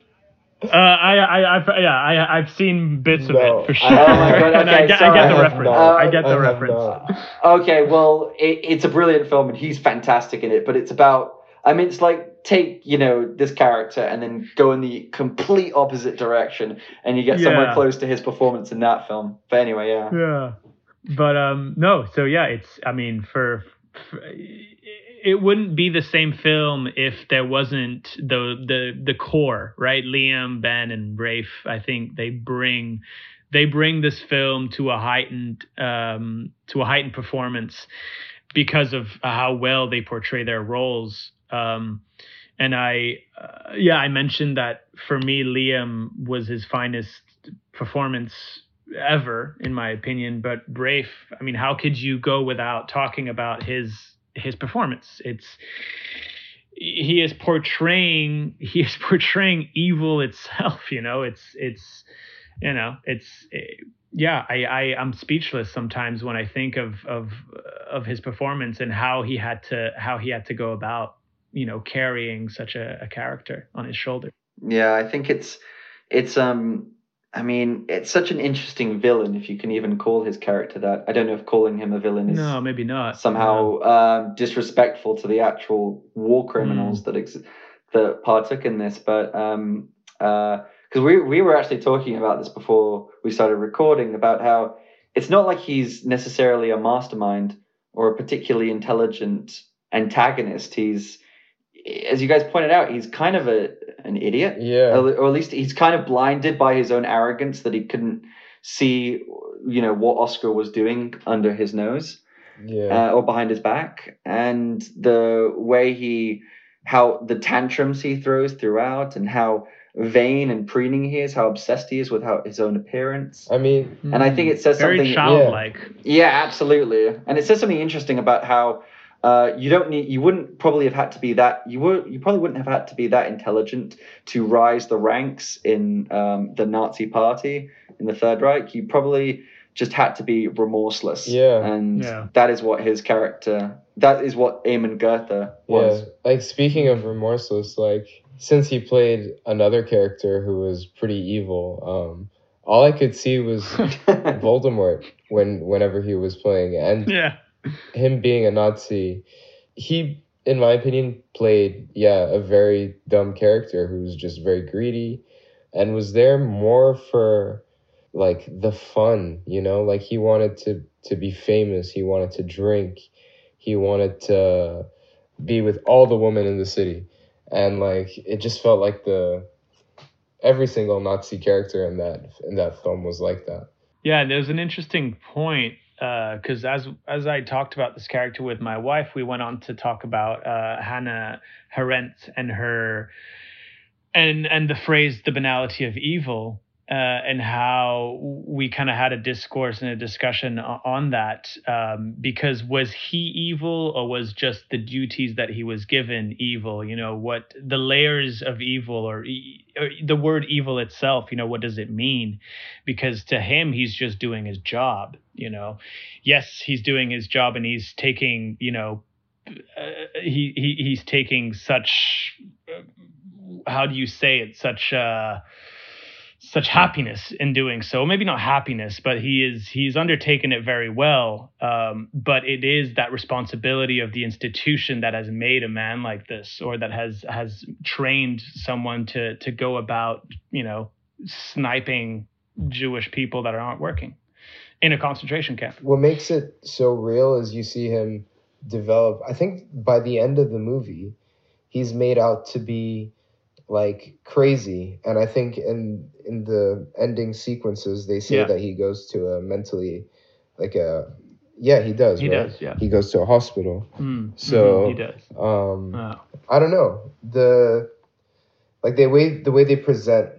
Uh, I, I, I've, yeah, I, I've seen bits No, of it for sure. Oh my God, And I, okay, get, I get the reference. not. I get the I reference. not. Okay, well, it, it's a brilliant film and he's fantastic in it, but it's about. I mean, it's like take you know this character and then go in the complete opposite direction, and you get somewhere close to his performance in that film. But anyway, yeah. Yeah, but um, no. So yeah, it's. I mean, for, for it wouldn't be the same film if there wasn't the the the core, right? Liam, Ben, and Rafe. I think they bring they bring this film to a heightened um, to a heightened performance because of how well they portray their roles. Um, and I, uh, yeah, I mentioned that for me, Liam was his finest performance ever, in my opinion. But Rafe, I mean, how could you go without talking about his his performance? It's he is portraying he is portraying evil itself. You know, it's it's you know it's. yeah, I, I I'm speechless sometimes when I think of of of his performance and how he had to how he had to go about you know carrying such a, a character on his shoulder. Yeah, I think it's it's um I mean, it's such an interesting villain if you can even call his character that. I don't know if calling him a villain is No, maybe not. somehow um, disrespectful to the actual war criminals that ex- that partook in this, but um because we we were actually talking about this before we started recording about how it's not like he's necessarily a mastermind or a particularly intelligent antagonist. He's as you guys pointed out, he's kind of a an idiot Yeah. or or at least he's kind of blinded by his own arrogance that he couldn't see you know what Oskar was doing under his nose Yeah. uh, or behind his back and the way he how the tantrums he throws throughout and how vain and preening he is how obsessed he is with how his own appearance I mean, and I think it says very something- childlike. yeah, absolutely. And it says something interesting about how uh, you don't need, you wouldn't probably have had to be that, you would, you probably wouldn't have had to be that intelligent to rise the ranks in um, the Nazi Party in the Third Reich. You probably just had to be remorseless. Yeah. And Yeah. that is what his character, that is what Amon Goeth was. yeah. Like speaking of remorseless, like since he played another character who was pretty evil, um, all I could see was Voldemort when whenever he was playing, and Yeah. Him being a Nazi, he, in my opinion, played yeah a very dumb character who was just very greedy, and was there more for like the fun, you know, like he wanted to to be famous, he wanted to drink, he wanted to be with all the women in the city, and like it just felt like the every single Nazi character in that in that film was like that. Yeah, there's an interesting point because as as I talked about this character with my wife, we went on to talk about uh, Hannah Arendt and her and and the phrase "the banality of evil." Uh, and how we kind of had a discourse and a discussion on that um, because was he evil or was just the duties that he was given evil? You know what the layers of evil or, e- or the word evil itself you know what does it mean? Because to him he's just doing his job you know? Yes he's doing his job and he's taking you know uh, he, he he's taking such uh, how do you say it? Such uh such happiness in doing so. Maybe not happiness but he is he's undertaken it very well. Um, but it is that responsibility of the institution that has made a man like this or that has has trained someone to to go about you know sniping jewish people that aren't working in a concentration camp. What makes it so real is you see him develop i think by the end of the movie he's made out to be like crazy. And i think in in the ending sequences they say Yeah. that he goes to a mentally like a yeah he does he right? does yeah. He goes to a hospital. Mm, So- mhm, he does. um Oh. i don't know. The like the way the way they present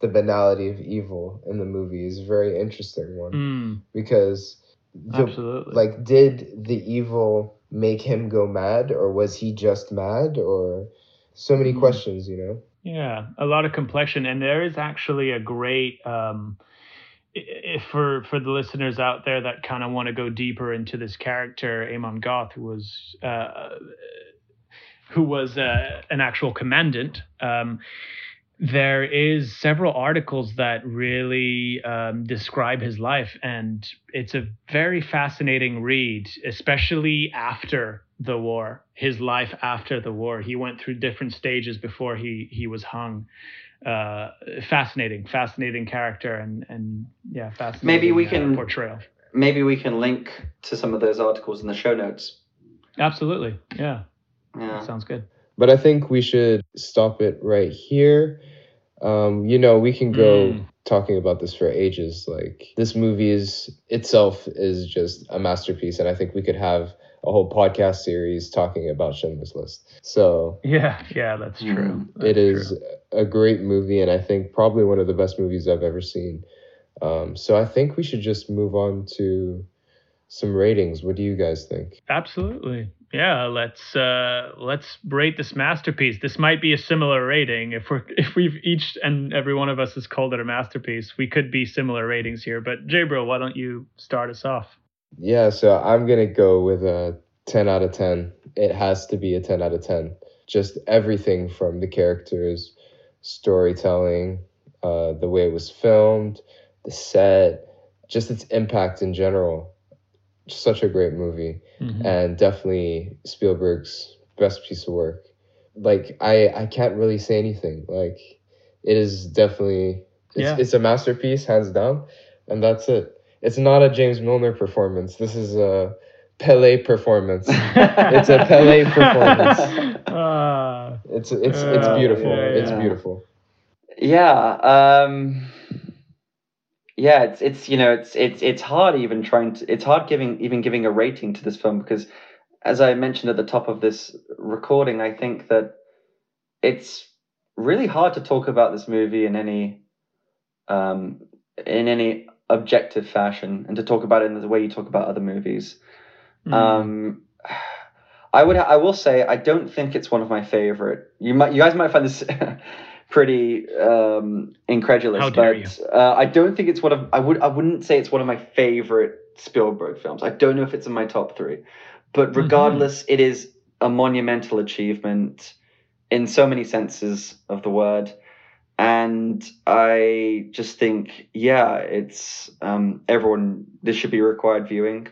the banality of evil in the movie is a very interesting one. Mm, because the, absolutely. like did the evil make him go mad or was he just mad or so many Mm. questions you know Yeah, a lot of complexion, and there is actually a great um, i- i- for for the listeners out there that kind of want to go deeper into this character, Amon Goeth, who was uh, who was uh, an actual commandant. Um, there is several articles that really um, describe his life and it's a very fascinating read especially after the war his life after the war. He went through different stages before he he was hung. Uh, fascinating fascinating character and and yeah fascinating Maybe we uh, can- portrayal. Maybe we can link to some of those articles in the show notes. absolutely yeah. Yeah. sounds good But I think we should stop it right here. Um, you know, we can go Mm. talking about this for ages. Like this movie is itself is just a masterpiece, and I think we could have a whole podcast series talking about Schindler's List. So yeah yeah that's Mm. true it That's is a great movie, and I think probably one of the best movies I've ever seen. Um, so I think we should just move on to some ratings. What do you guys think? Absolutely. Yeah, let's uh let's rate this masterpiece. This might be a similar rating if we're if we've each and every one of us has called it a masterpiece. We could be similar ratings here, but Jabril, why don't you start us off? Yeah, so I'm gonna go with a 10 out of 10. It has to be a 10 out of 10. Just everything from the characters, storytelling, uh, the way it was filmed, the set, just its impact in general. Such a great movie, Mhm. and definitely Spielberg's best piece of work. Like I, I can't really say anything. Like it is definitely, it's, Yeah. it's a masterpiece, hands down, and that's it. It's not a James Milner performance. This is a Pele performance. It's a Pele performance. Ah, It's it's it's Uh, beautiful. yeah, It's beautiful. Yeah. Um, yeah. It's it's you know it's it's it's hard even trying to it's hard giving even giving a rating to this film because as I mentioned at the top of this recording, I think that it's really hard to talk about this movie in any um, in any objective fashion and to talk about it in the way you talk about other movies. mm, Um, I would. I will say I don't think it's one of my favorite. You might. You guys might find this pretty um, incredulous, How dare but uh, I don't think it's one of. I would. I wouldn't say it's one of my favorite Spielberg films. I don't know if it's in my top three, but Mhm. regardless, it is a monumental achievement in so many senses of the word. And I just think, yeah, it's um, everyone. This should be required viewing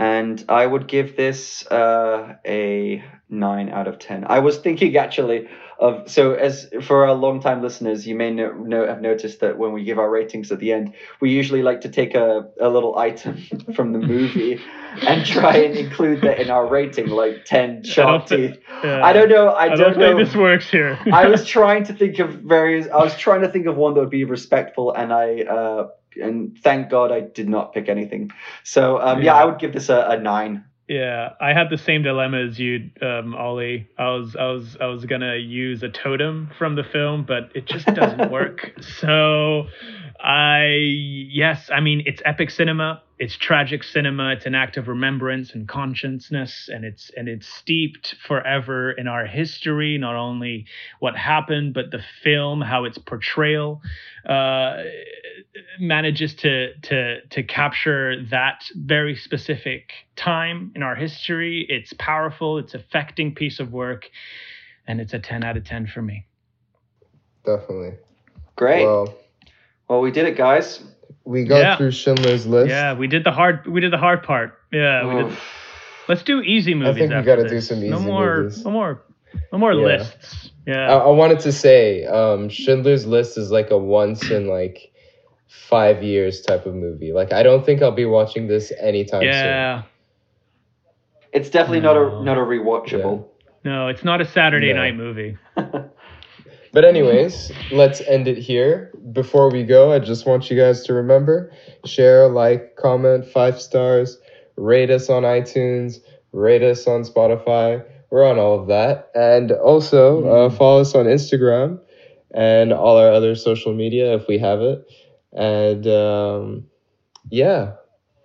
and I would give this uh, a nine out of ten. I was thinking actually of so as for our long-time listeners, you may know, know have noticed that when we give our ratings at the end, we usually like to take a, a little item from the movie and try and include that in our rating, like ten sharp think- teeth. yeah. I don't know. I, I don't, don't know. think this works here. I was trying to think of various. I was trying to think of one that would be respectful, and I uh, and thank God I did not pick anything. So um, yeah. Yeah. I would give this a, a nine. Yeah, I had the same dilemma as you, um, Ollie. I was, I was, I was gonna use a totem from the film, but it just doesn't work. So, I, yes, I mean it's epic cinema, it's tragic cinema, it's an act of remembrance and consciousness, and it's and it's steeped forever in our history. Not only what happened, but the film, how its portrayal uh, manages to to to capture that very specific time in our history. It's powerful. It's affecting piece of work, and it's a ten out of ten for me. Definitely. Great. Well, Well, we did it, guys. We got Yeah. through Schindler's List. Yeah, we did the hard. We did the hard part. Yeah, we did. Let's do easy movies. I think we gotta do this. some No easy more. movies. No more. No more Yeah. lists. I, Yeah. I wanted to say, um, Schindler's List is like a once in like five years type of movie. Like I don't think I'll be watching this anytime soon. yeah. It's definitely not a not a rewatchable. No, it's not a Saturday No. night movie. But anyways, let's end it here. Before we go, I just want you guys to remember: share, like, comment, five stars, rate us on iTunes, rate us on Spotify. We're on all of that, and also uh, follow us on Instagram and all our other social media if we have it. And um, yeah,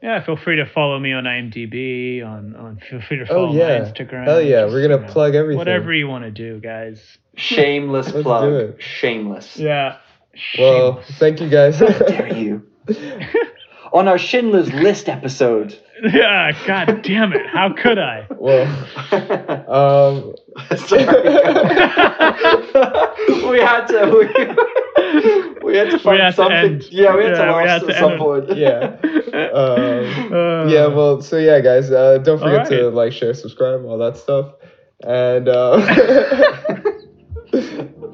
Yeah, feel free to follow me on IMDb. On on feel free to Oh, follow yeah. my Instagram. hell yeah, just, we're gonna know, plug everything. Whatever you want to do, guys. Shameless Let's plug. do it. Shameless. Yeah. Well, thank you guys. How dare you? on our Schindler's List episode. Yeah, god damn it. How could I? Well, um, we had to. We, we had to find had to something. end. Yeah, we had to Yeah, we last had to some end. point. yeah. Um, Uh, yeah, well, so yeah, guys, uh, don't forget to like, share, subscribe, all that stuff. And uh,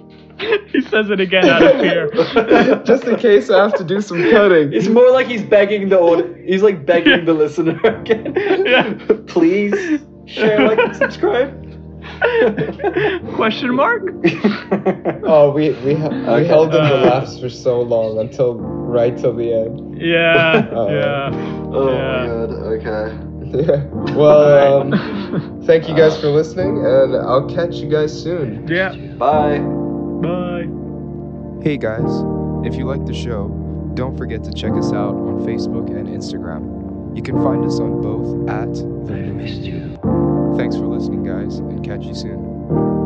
he says it again out of fear. just in case I have to do some cutting. It's more like he's begging the aud- he's like begging the listener again. Yeah. Please share, like, and subscribe. Question mark? Oh, we we, ha- we held in the Uh. laughs for so long until right till the end. Yeah, Uh, yeah. Oh Yeah. my god. Okay. Yeah. Well, um, thank you guys for listening, and I'll catch you guys soon. Yeah. Bye. Bye. Hey guys, if you like the show, don't forget to check us out on Facebook and Instagram. You can find us on both at The Movie. Thanks for listening, guys, and catch you soon.